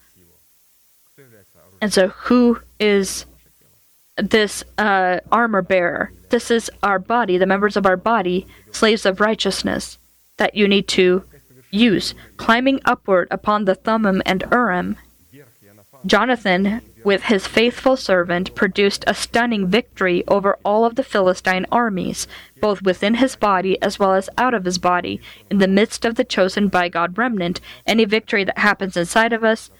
And so, who is this uh, armor bearer. This is our body, the members of our body, slaves of righteousness, that you need to use, climbing upward upon the Thummim and Urim. Jonathan, with his faithful servant, produced a stunning victory over all of the Philistine armies, both within his body as well as out of his body, in the midst of the chosen by God remnant. Any victory that happens inside of us,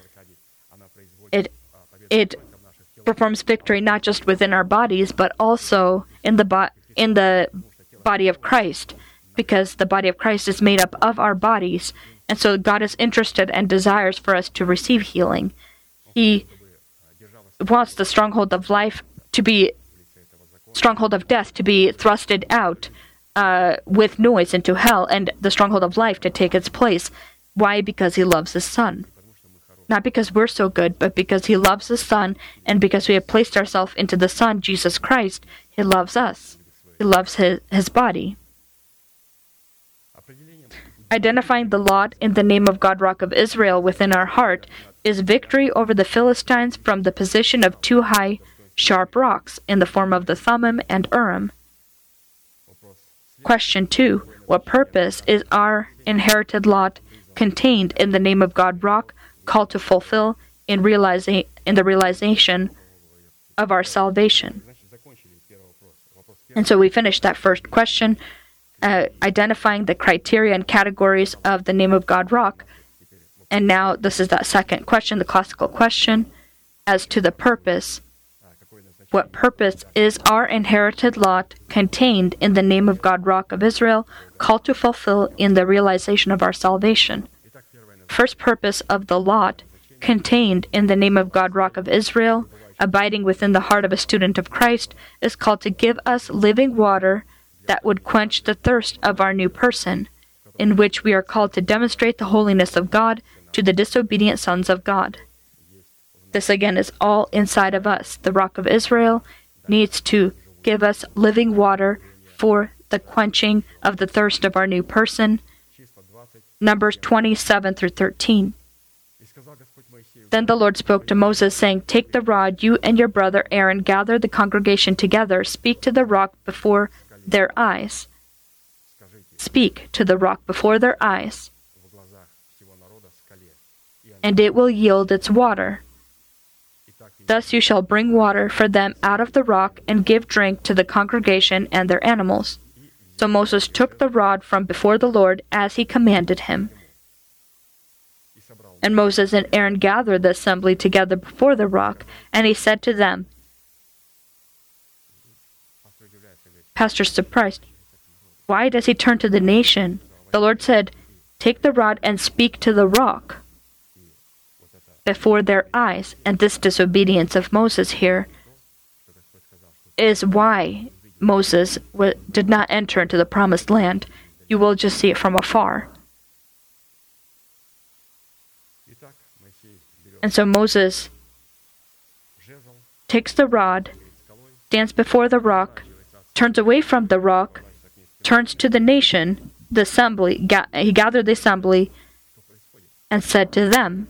it it performs victory not just within our bodies but also in the bo- in the body of Christ because the body of Christ is made up of our bodies. And so God is interested and desires for us to receive healing. He wants the stronghold of life to be stronghold of death to be thrusted out uh, with noise into hell and the stronghold of life to take its place. Why? Because he loves his son not because we're so good, but because He loves the Son, and because we have placed ourselves into the Son, Jesus Christ, He loves us. He loves His, his body. Identifying the lot in the name of God, Rock of Israel, within our heart is victory over the Philistines from the position of two high, sharp rocks in the form of the Thummim and Urim. Question 2 What purpose is our inherited lot contained in the name of God, Rock? called to fulfill in realizing in the realization of our salvation. And so we finished that first question, uh, identifying the criteria and categories of the name of God rock. And now this is that second question, the classical question, as to the purpose. What purpose is our inherited lot contained in the name of God rock of Israel, called to fulfill in the realization of our salvation? first purpose of the lot contained in the name of God, Rock of Israel, abiding within the heart of a student of Christ, is called to give us living water that would quench the thirst of our new person, in which we are called to demonstrate the holiness of God to the disobedient sons of God. This again is all inside of us. The Rock of Israel needs to give us living water for the quenching of the thirst of our new person Numbers 27 through 13. Then the Lord spoke to Moses, saying, Take the rod, you and your brother Aaron, gather the congregation together, speak to the rock before their eyes. Speak to the rock before their eyes, and it will yield its water. Thus you shall bring water for them out of the rock, and give drink to the congregation and their animals. So Moses took the rod from before the Lord as he commanded him. And Moses and Aaron gathered the assembly together before the rock, and he said to them, Pastor surprised, Why does he turn to the nation? The Lord said, Take the rod and speak to the rock before their eyes, and this disobedience of Moses here is why Moses w- did not enter into the promised land. You will just see it from afar. And so Moses takes the rod, stands before the rock, turns away from the rock, turns to the nation, the assembly, ga- he gathered the assembly, and said to them,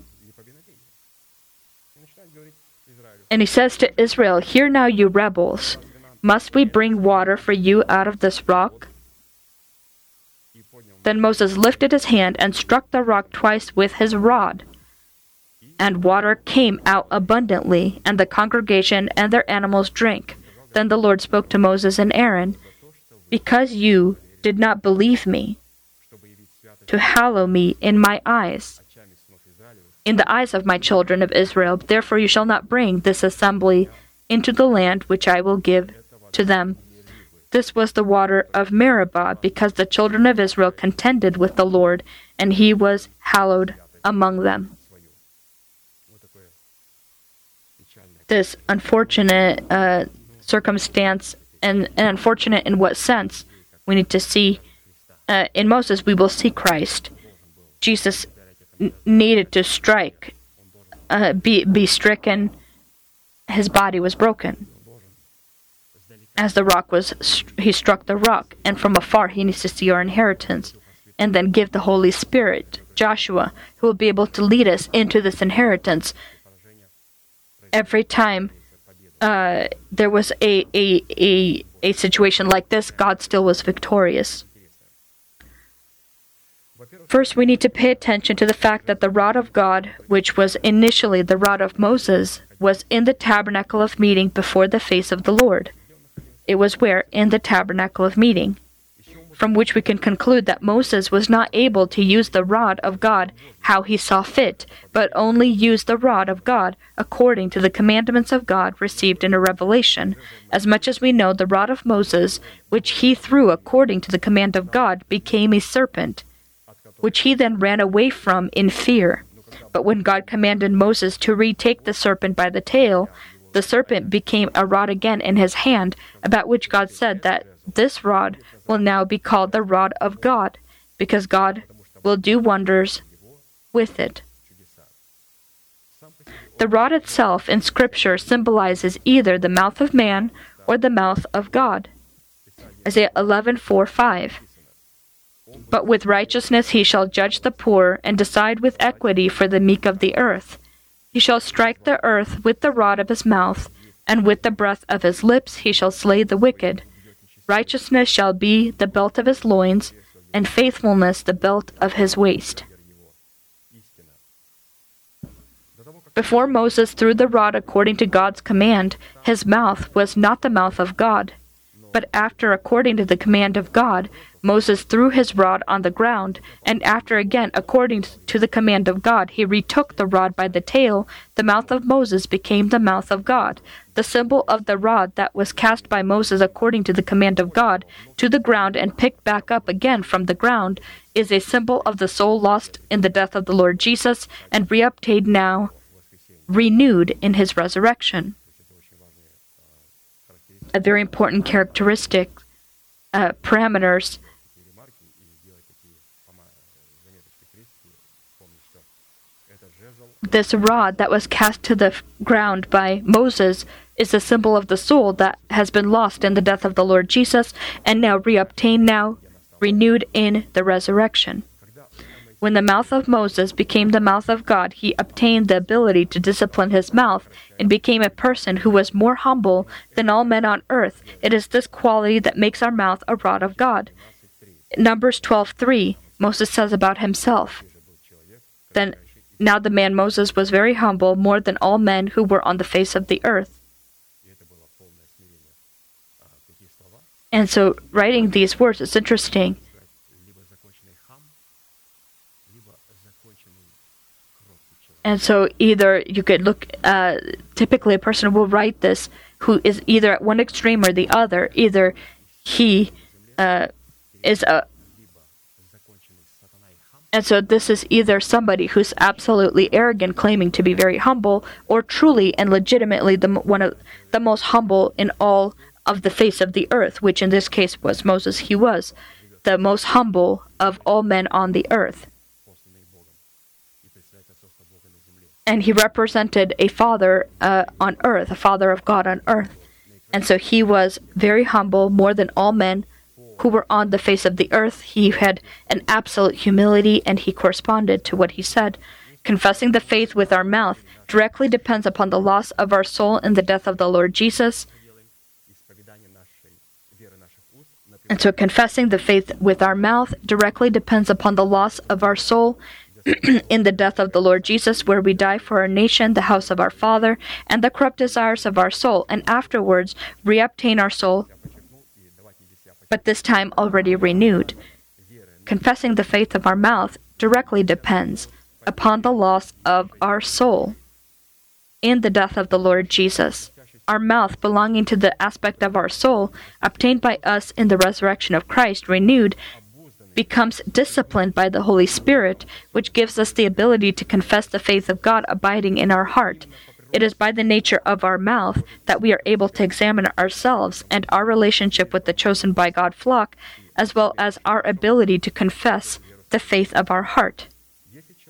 and he says to Israel, Hear now, you rebels, must we bring water for you out of this rock? Then Moses lifted his hand and struck the rock twice with his rod. And water came out abundantly, and the congregation and their animals drank. Then the Lord spoke to Moses and Aaron Because you did not believe me, to hallow me in my eyes, in the eyes of my children of Israel, therefore you shall not bring this assembly into the land which I will give to them. This was the water of Meribah, because the children of Israel contended with the Lord, and he was hallowed among them. This unfortunate uh, circumstance, and, and, unfortunate in what sense? We need to see uh, in Moses, we will see Christ. Jesus n- needed to strike, uh, be, be stricken, his body was broken. As the rock was, st- he struck the rock, and from afar he needs to see our inheritance, and then give the Holy Spirit, Joshua, who will be able to lead us into this inheritance. Every time uh, there was a, a, a, a situation like this, God still was victorious. First, we need to pay attention to the fact that the rod of God, which was initially the rod of Moses, was in the tabernacle of meeting before the face of the Lord. It was where? In the tabernacle of meeting. From which we can conclude that Moses was not able to use the rod of God how he saw fit, but only used the rod of God according to the commandments of God received in a revelation. As much as we know, the rod of Moses, which he threw according to the command of God, became a serpent which he then ran away from in fear. But when God commanded Moses to retake the serpent by the tail, the serpent became a rod again in his hand, about which God said that this rod will now be called the rod of God, because God will do wonders with it. The rod itself in Scripture symbolizes either the mouth of man or the mouth of God. Isaiah 11 4 5. But with righteousness he shall judge the poor, and decide with equity for the meek of the earth. He shall strike the earth with the rod of his mouth, and with the breath of his lips he shall slay the wicked. Righteousness shall be the belt of his loins, and faithfulness the belt of his waist. Before Moses threw the rod according to God's command, his mouth was not the mouth of God. But after, according to the command of God, Moses threw his rod on the ground, and after again, according to the command of God, he retook the rod by the tail, the mouth of Moses became the mouth of God. The symbol of the rod that was cast by Moses according to the command of God to the ground and picked back up again from the ground is a symbol of the soul lost in the death of the Lord Jesus and reobtained now, renewed in his resurrection. A very important characteristic, uh, parameters this rod that was cast to the ground by Moses is a symbol of the soul that has been lost in the death of the Lord Jesus and now reobtained now, renewed in the resurrection. When the mouth of Moses became the mouth of God, he obtained the ability to discipline his mouth and became a person who was more humble than all men on earth. It is this quality that makes our mouth a rod of God. Numbers 12:3, Moses says about himself, then now the man Moses was very humble, more than all men who were on the face of the earth. And so, writing these words is interesting. And so, either you could look, uh, typically, a person will write this who is either at one extreme or the other. Either he uh, is a and so this is either somebody who's absolutely arrogant, claiming to be very humble, or truly and legitimately the one of the most humble in all of the face of the earth, which in this case was Moses. He was the most humble of all men on the earth. And he represented a father uh, on earth, a father of God on earth. And so he was very humble, more than all men, who were on the face of the earth, he had an absolute humility and he corresponded to what he said. Confessing the faith with our mouth directly depends upon the loss of our soul in the death of the Lord Jesus. And so confessing the faith with our mouth directly depends upon the loss of our soul in the death of the Lord Jesus, where we die for our nation, the house of our Father, and the corrupt desires of our soul, and afterwards reobtain our soul but this time already renewed. Confessing the faith of our mouth directly depends upon the loss of our soul in the death of the Lord Jesus. Our mouth, belonging to the aspect of our soul, obtained by us in the resurrection of Christ, renewed, becomes disciplined by the Holy Spirit, which gives us the ability to confess the faith of God abiding in our heart. It is by the nature of our mouth that we are able to examine ourselves and our relationship with the chosen by God flock, as well as our ability to confess the faith of our heart.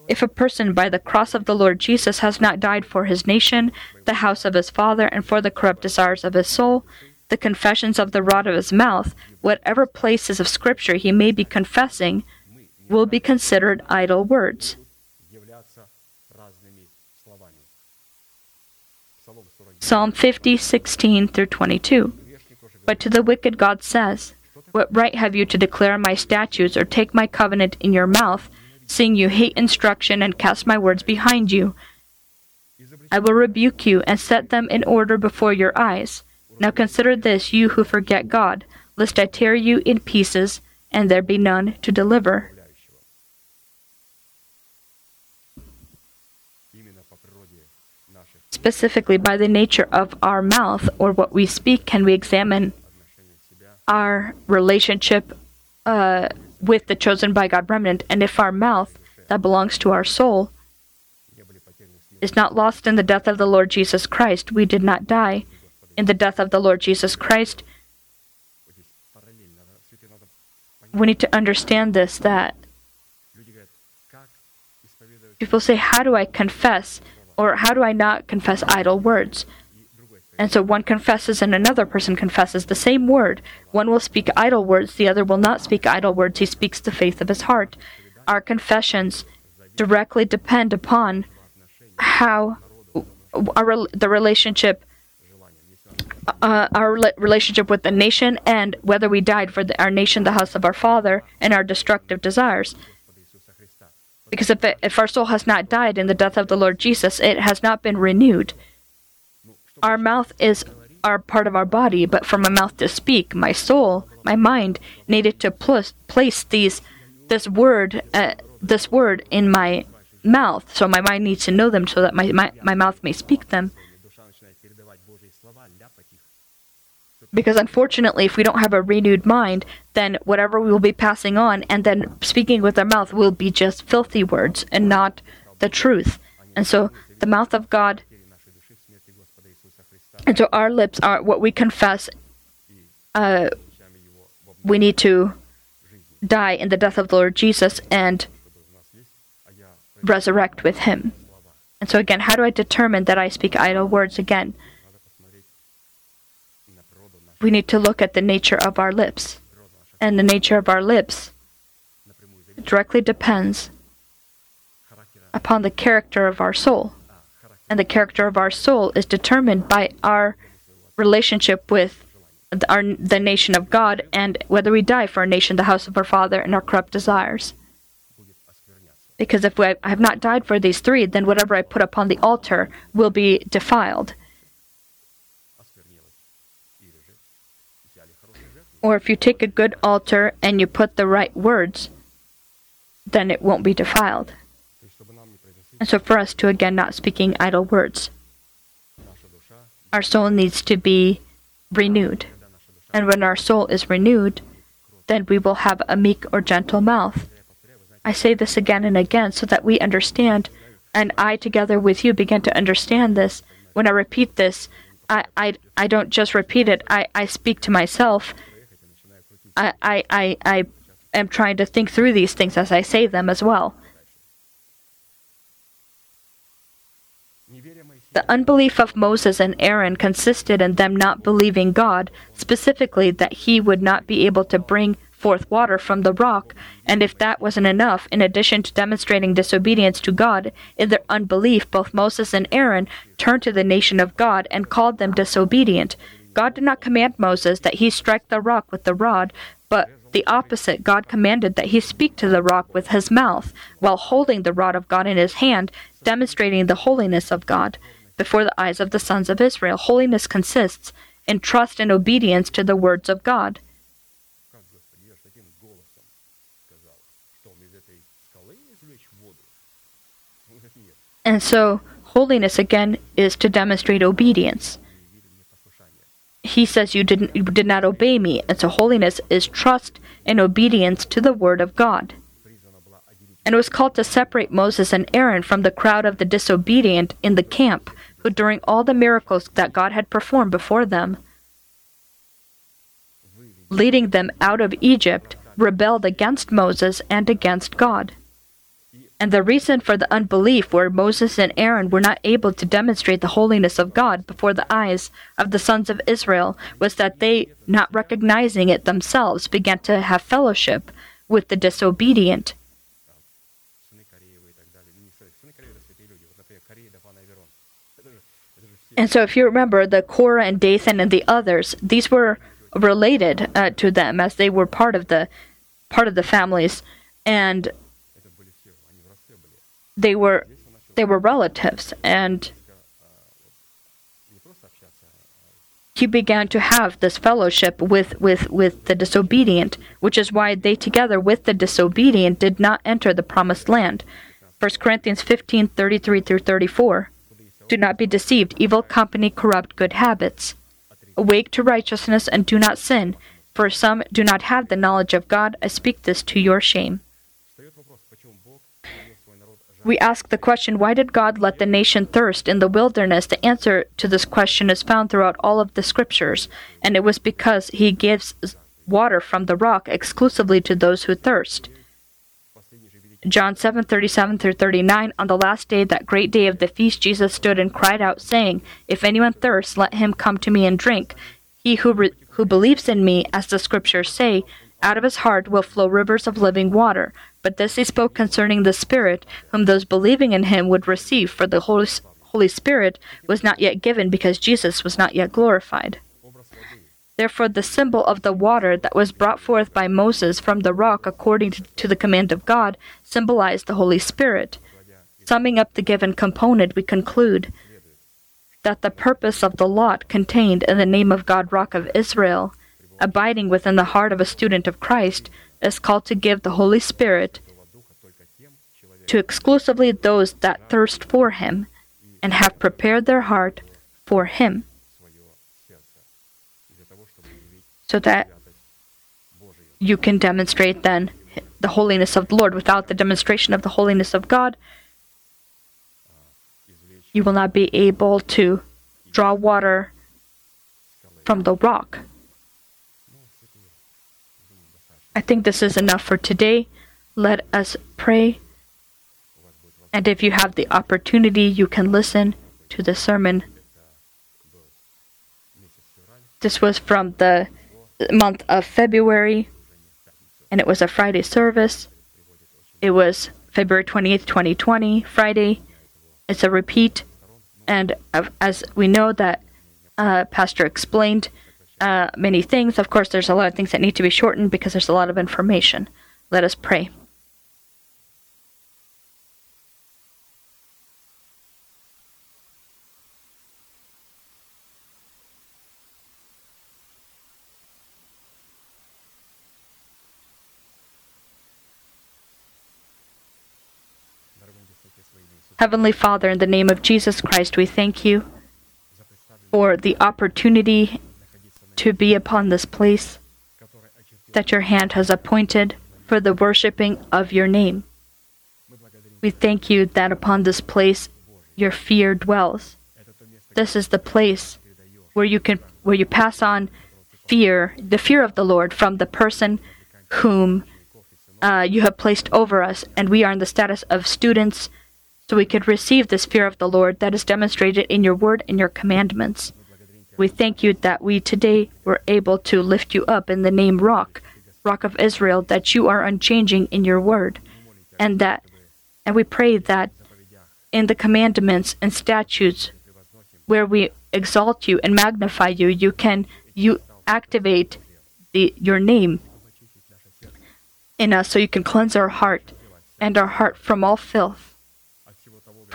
If a person by the cross of the Lord Jesus has not died for his nation, the house of his father, and for the corrupt desires of his soul, the confessions of the rod of his mouth, whatever places of Scripture he may be confessing, will be considered idle words. Psalm 50, 16 through 22. But to the wicked God says, What right have you to declare my statutes or take my covenant in your mouth, seeing you hate instruction and cast my words behind you? I will rebuke you and set them in order before your eyes. Now consider this, you who forget God, lest I tear you in pieces, and there be none to deliver. specifically by the nature of our mouth or what we speak can we examine our relationship uh, with the chosen by God remnant. And if our mouth that belongs to our soul is not lost in the death of the Lord Jesus Christ, we did not die in the death of the Lord Jesus Christ. We need to understand this that people say, How do I confess? or how do I not confess idle words? And so one confesses and another person confesses the same word. One will speak idle words, the other will not speak idle words. He speaks the faith of his heart. Our confessions directly depend upon how our, the relationship uh, our relationship with the nation and whether we died for the, our nation the house of our father and our destructive desires because if, it, if our soul has not died in the death of the Lord Jesus, it has not been renewed. Our mouth is our part of our body, but for my mouth to speak, my soul, my mind needed to place these this word uh, this word in my mouth. So my mind needs to know them so that my, my, my mouth may speak them. because unfortunately, if we don't have a renewed mind, then whatever we will be passing on and then speaking with our mouth will be just filthy words and not the truth. And so the mouth of God and so our lips are what we confess. Uh, we need to die in the death of the Lord Jesus and resurrect with Him. And so, again, how do I determine that I speak idle words again? we need to look at the nature of our lips. And the nature of our lips directly depends upon the character of our soul. And the character of our soul is determined by our relationship with the, our, the nation of God and whether we die for our nation, the house of our Father, and our corrupt desires. Because if we, I have not died for these three, then whatever I put upon the altar will be defiled. or if you take a good altar and you put the right words, then it won't be defiled. And so, for us to again not speaking idle words, our soul needs to be renewed. And when our soul is renewed, then we will have a meek or gentle mouth. I say this again and again so that we understand, and I, together with you, begin to understand this. When I repeat this, I, I, I don't just repeat it, I, I speak to myself I, I, I, I am trying to think through these things as I say them as well. The unbelief of Moses and Aaron consisted in them not believing God, specifically that he would not be able to bring forth water from the rock, and if that wasn't enough, in addition to demonstrating disobedience to God, in their unbelief both Moses and Aaron turned to the nation of God and called them disobedient. God did not command Moses that he strike the rock with the rod, but the opposite, God commanded that he speak to the rock with his mouth, while holding the rod of God in his hand, demonstrating the holiness of God before the eyes of the sons of Israel. Holiness consists in trust and obedience to the words of God. And so, holiness again is to demonstrate obedience he says you didn't you did not obey me. And so holiness is trust and obedience to the word of god. And it was called to separate moses and aaron from the crowd of the disobedient in the camp who during all the miracles that god had performed before them leading them out of egypt rebelled against moses and against god. And the reason for the unbelief where Moses and Aaron were not able to demonstrate the holiness of God before the eyes of the sons of Israel was that they, not recognizing it themselves, began to have fellowship with the disobedient. And so, if you remember, the Korah and Dathan and the others, these were related uh, to them as they were part of the part of the families, and they were they were relatives and he began to have this fellowship with, with, with the disobedient, which is why they together with the disobedient did not enter the promised land. 1 Corinthians 15 33 through 34. Do not be deceived, evil company corrupt good habits. Awake to righteousness and do not sin, for some do not have the knowledge of God. I speak this to your shame we ask the question, why did God let the nation thirst in the wilderness? The answer to this question is found throughout all of the scriptures, and it was because He gives water from the rock exclusively to those who thirst. John 7:37 through 39 On the last day that great day of the feast Jesus stood and cried out saying If anyone thirsts let him come to me and drink He who re- who believes in me as the scriptures say out of his heart will flow rivers of living water but this he spoke concerning the Spirit, whom those believing in him would receive, for the Holy, Holy Spirit was not yet given because Jesus was not yet glorified. Therefore, the symbol of the water that was brought forth by Moses from the rock according to the command of God symbolized the Holy Spirit. Summing up the given component, we conclude that the purpose of the lot contained in the name of God, Rock of Israel, abiding within the heart of a student of Christ, is called to give the Holy Spirit to exclusively those that thirst for Him and have prepared their heart for Him, so that you can demonstrate then the holiness of the Lord. Without the demonstration of the holiness of God, you will not be able to draw water from the rock. I think this is enough for today. Let us pray. And if you have the opportunity, you can listen to the sermon. This was from the month of February, and it was a Friday service. It was February 28th, 2020, Friday. It's a repeat, and as we know that uh, Pastor explained uh, many things, of course, there's a lot of things that need to be shortened because there's a lot of information. Let us pray. Heavenly Father, in the name of Jesus Christ, we thank you for the opportunity to be upon this place that your hand has appointed for the worshiping of your name. We thank you that upon this place your fear dwells. This is the place where you can where you pass on fear, the fear of the Lord from the person whom uh, you have placed over us, and we are in the status of students so we could receive this fear of the Lord that is demonstrated in your word and your commandments. We thank you that we today were able to lift you up in the name Rock, Rock of Israel, that you are unchanging in your word, and that, and we pray that in the commandments and statutes where we exalt you and magnify you, you can you activate the your name in us, so you can cleanse our heart and our heart from all filth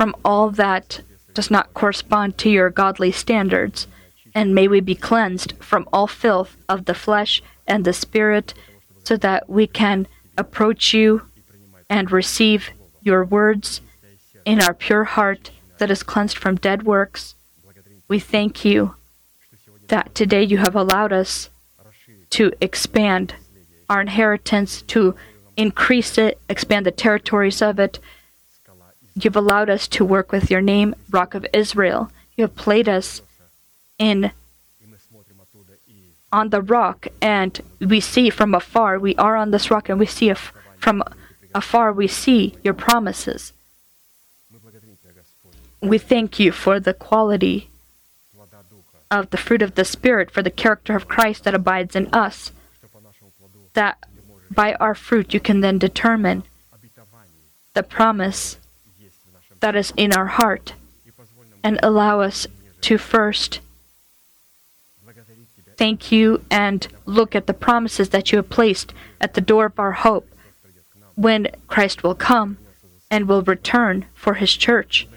from all that does not correspond to your godly standards, and may we be cleansed from all filth of the flesh and the spirit, so that we can approach you and receive your words in our pure heart that is cleansed from dead works. We thank you that today you have allowed us to expand our inheritance, to increase it, expand the territories of it, You've allowed us to work with your name, Rock of Israel. You have played us in on the rock, and we see from afar. We are on this rock, and we see from afar. We see your promises. We thank you for the quality of the fruit of the Spirit, for the character of Christ that abides in us. That by our fruit you can then determine the promise that is in our heart and allow us to first thank you and look at the promises that you have placed at the door of our hope when Christ will come and will return for his church.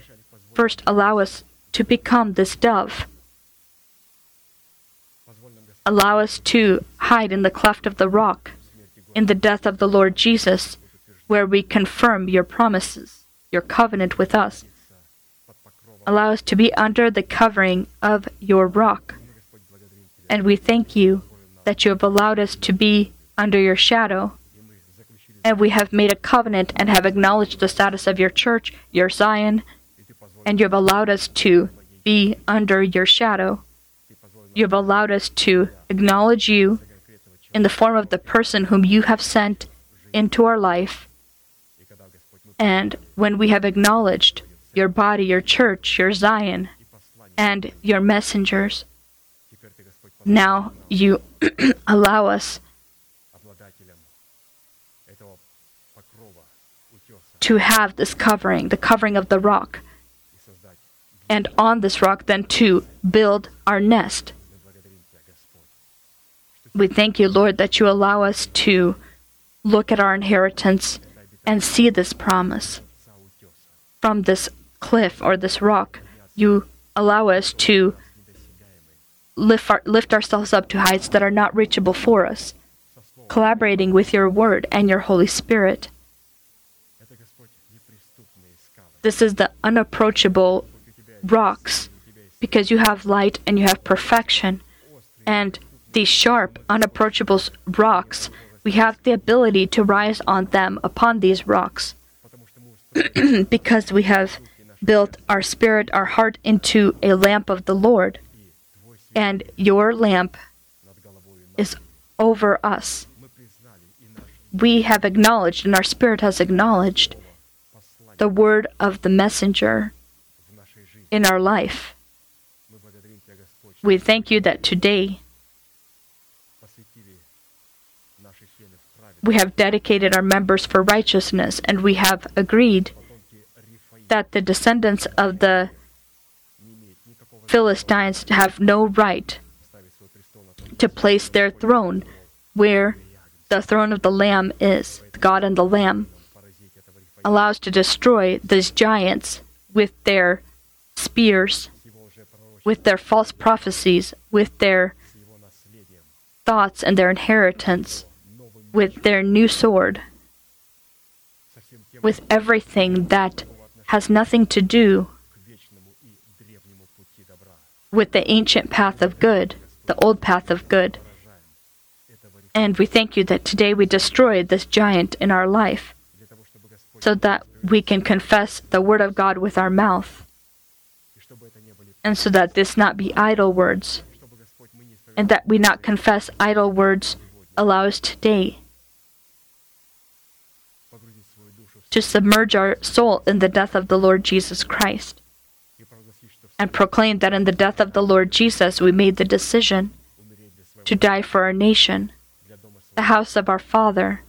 First, allow us to become this dove. Allow us to hide in the cleft of the rock in the death of the Lord Jesus, where we confirm your promises your covenant with us. Allow us to be under the covering of your rock. And we thank you that you have allowed us to be under your shadow. And we have made a covenant and have acknowledged the status of your church, your Zion, and you have allowed us to be under your shadow. You have allowed us to acknowledge you in the form of the person whom you have sent into our life and when we have acknowledged your body, your church, your Zion, and your messengers, now you allow us to have this covering, the covering of the rock, and on this rock then to build our nest. We thank you, Lord, that you allow us to look at our inheritance and see this promise. From this cliff or this rock, you allow us to lift, our, lift ourselves up to heights that are not reachable for us, collaborating with your word and your Holy Spirit. This is the unapproachable rocks because you have light and you have perfection. And these sharp, unapproachable rocks, we have the ability to rise on them, upon these rocks, because we have built our spirit, our heart into a lamp of the Lord and your lamp is over us. We have acknowledged, and our spirit has acknowledged, the word of the messenger in our life. We thank you that today we have dedicated our members for righteousness, and we have agreed that the descendants of the Philistines have no right to place their throne where the throne of the Lamb is, God and the Lamb. Allows to destroy these giants with their spears, with their false prophecies, with their thoughts and their inheritance, with their new sword, with everything that has nothing to do with the ancient path of good, the old path of good. And we thank you that today we destroyed this giant in our life so that we can confess the word of God with our mouth and so that this not be idle words and that we not confess idle words allow us today to submerge our soul in the death of the Lord Jesus Christ and proclaimed that in the death of the Lord Jesus we made the decision to die for our nation, the house of our Father,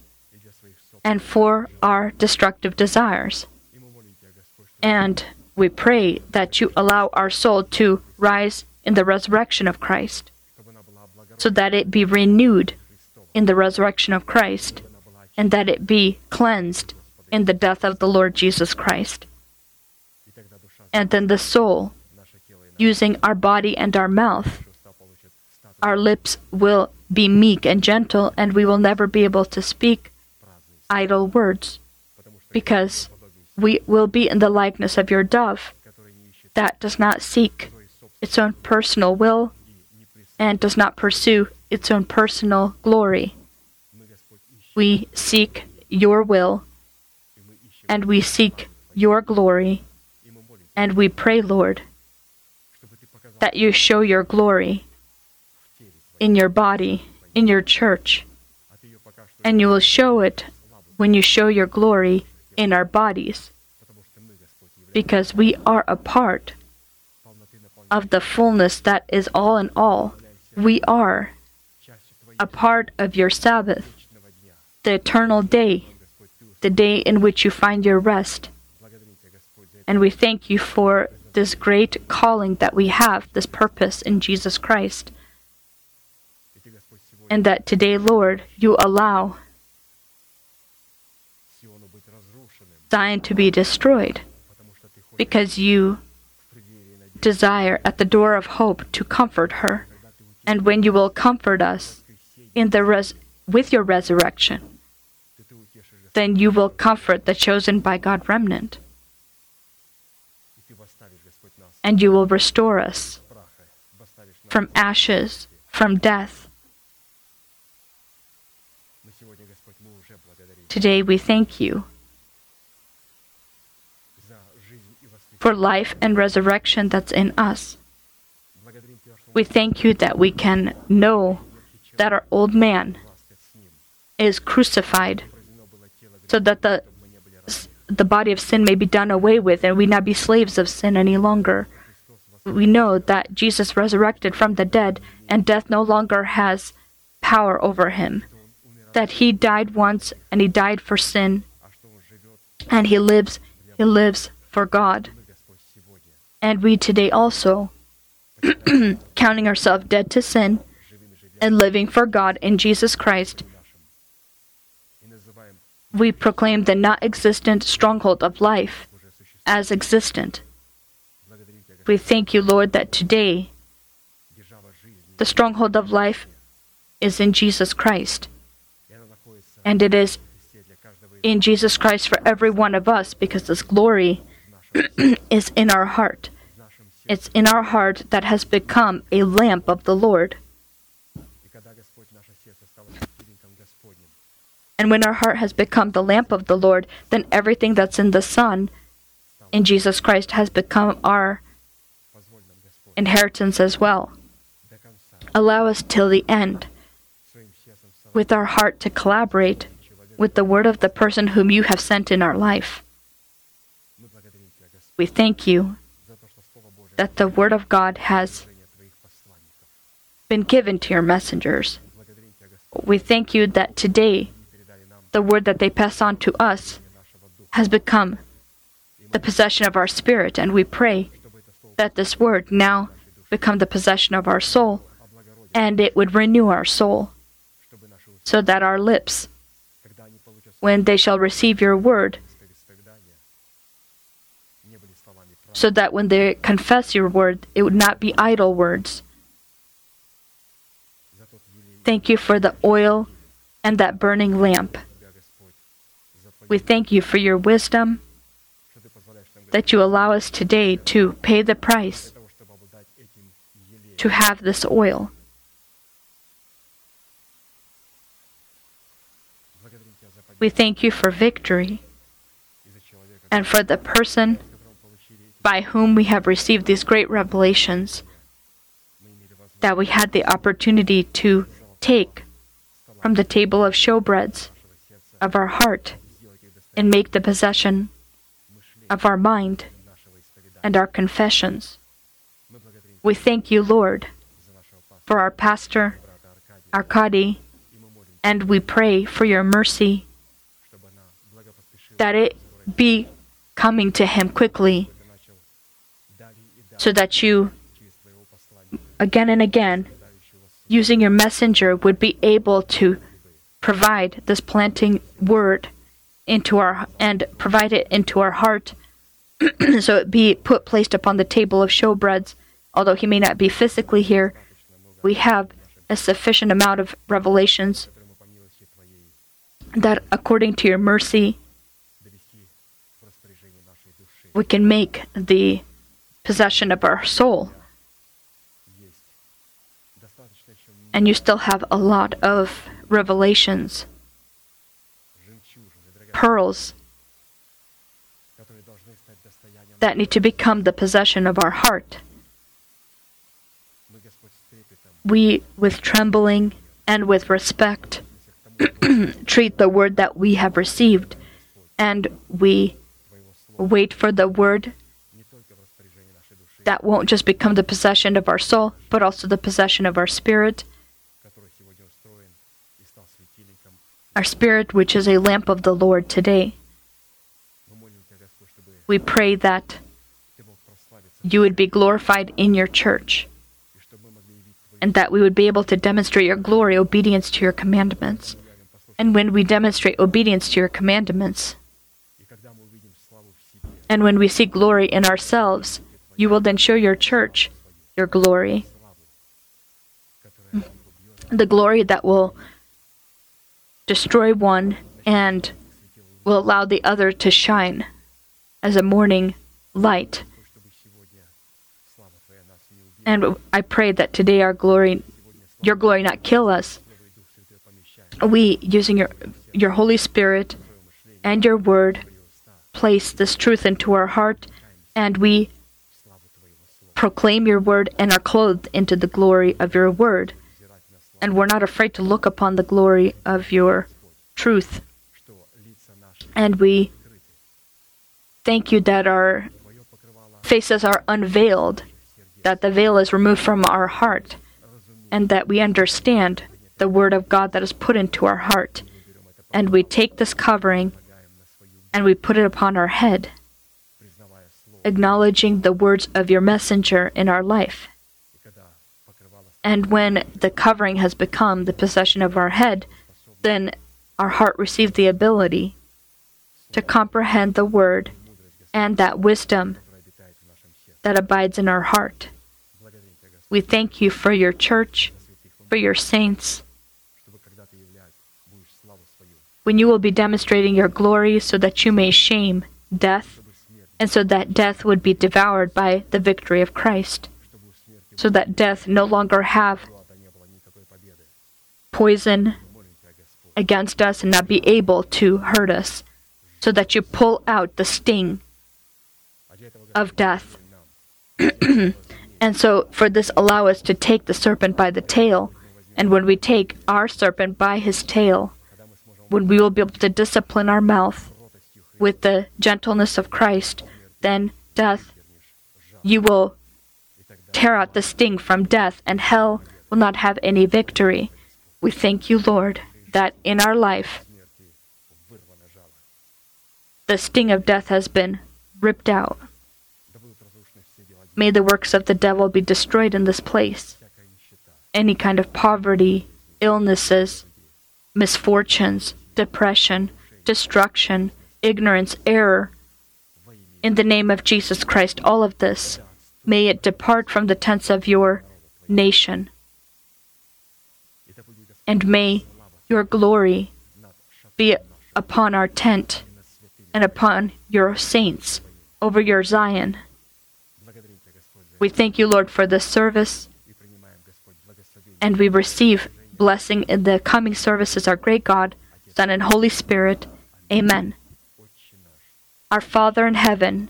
and for our destructive desires. And we pray that you allow our soul to rise in the resurrection of Christ, so that it be renewed in the resurrection of Christ, and that it be cleansed in the death of the Lord Jesus Christ. And then the soul using our body and our mouth, our lips will be meek and gentle, and we will never be able to speak idle words because we will be in the likeness of your dove that does not seek its own personal will and does not pursue its own personal glory. We seek your will and we seek your glory and we pray, Lord that you show your glory in your body, in your church. And you will show it when you show your glory in our bodies, because we are a part of the fullness that is all in all. We are a part of your Sabbath, the eternal day, the day in which you find your rest. And we thank you for this great calling that we have, this purpose in Jesus Christ. And that today, Lord, you allow Zion to be destroyed because you desire at the door of hope to comfort her. And when you will comfort us in the res- with your resurrection, then you will comfort the chosen by God remnant and you will restore us from ashes, from death. Today we thank you for life and resurrection that's in us. We thank you that we can know that our old man is crucified so that the the body of sin may be done away with and we not be slaves of sin any longer we know that Jesus resurrected from the dead and death no longer has power over him. That he died once and he died for sin and he lives, he lives for God. And we today also, counting ourselves dead to sin and living for God in Jesus Christ, we proclaim the not existent stronghold of life as existent we thank you, Lord, that today the stronghold of life is in Jesus Christ. And it is in Jesus Christ for every one of us because this glory is in our heart. It's in our heart that has become a lamp of the Lord. And when our heart has become the lamp of the Lord, then everything that's in the Son, in Jesus Christ has become our inheritance as well. Allow us till the end, with our heart to collaborate with the word of the person whom you have sent in our life. We thank you that the word of God has been given to your messengers. We thank you that today the word that they pass on to us has become the possession of our spirit, and we pray that this word now become the possession of our soul and it would renew our soul so that our lips, when they shall receive your word, so that when they confess your word, it would not be idle words. Thank you for the oil and that burning lamp. We thank you for your wisdom that you allow us today to pay the price to have this oil. We thank you for victory and for the person by whom we have received these great revelations that we had the opportunity to take from the table of showbreads of our heart and make the possession of our mind and our confessions. We thank you, Lord, for our pastor, Arkady, and we pray for your mercy that it be coming to him quickly so that you, again and again, using your messenger, would be able to provide this planting word into our and provide it into our heart, so it be put placed upon the table of showbreads. Although he may not be physically here, we have a sufficient amount of revelations that, according to your mercy, we can make the possession of our soul. And you still have a lot of revelations pearls that need to become the possession of our heart. We, with trembling and with respect, treat the word that we have received, and we wait for the word that won't just become the possession of our soul, but also the possession of our spirit our spirit, which is a lamp of the Lord today. We pray that you would be glorified in your church and that we would be able to demonstrate your glory, obedience to your commandments. And when we demonstrate obedience to your commandments, and when we see glory in ourselves, you will then show your church your glory. The glory that will destroy one and will allow the other to shine as a morning light. And I pray that today our glory, your glory, not kill us. We, using your your Holy Spirit and your Word, place this truth into our heart, and we proclaim your Word and are clothed into the glory of your Word and we're not afraid to look upon the glory of your truth. And we thank you that our faces are unveiled, that the veil is removed from our heart, and that we understand the word of God that is put into our heart. And we take this covering and we put it upon our head, acknowledging the words of your messenger in our life. And when the covering has become the possession of our head, then our heart received the ability to comprehend the word and that wisdom that abides in our heart. We thank you for your church, for your saints, when you will be demonstrating your glory so that you may shame death, and so that death would be devoured by the victory of Christ so that death no longer have poison against us and not be able to hurt us, so that you pull out the sting of death. and so, for this, allow us to take the serpent by the tail. And when we take our serpent by his tail, when we will be able to discipline our mouth with the gentleness of Christ, then death, you will tear out the sting from death, and hell will not have any victory. We thank you, Lord, that in our life the sting of death has been ripped out. May the works of the devil be destroyed in this place. Any kind of poverty, illnesses, misfortunes, depression, destruction, ignorance, error. In the name of Jesus Christ, all of this May it depart from the tents of your nation. And may your glory be upon our tent and upon your saints over your Zion. We thank you, Lord, for this service, and we receive blessing in the coming services, our great God, Son, and Holy Spirit. Amen. Our Father in heaven,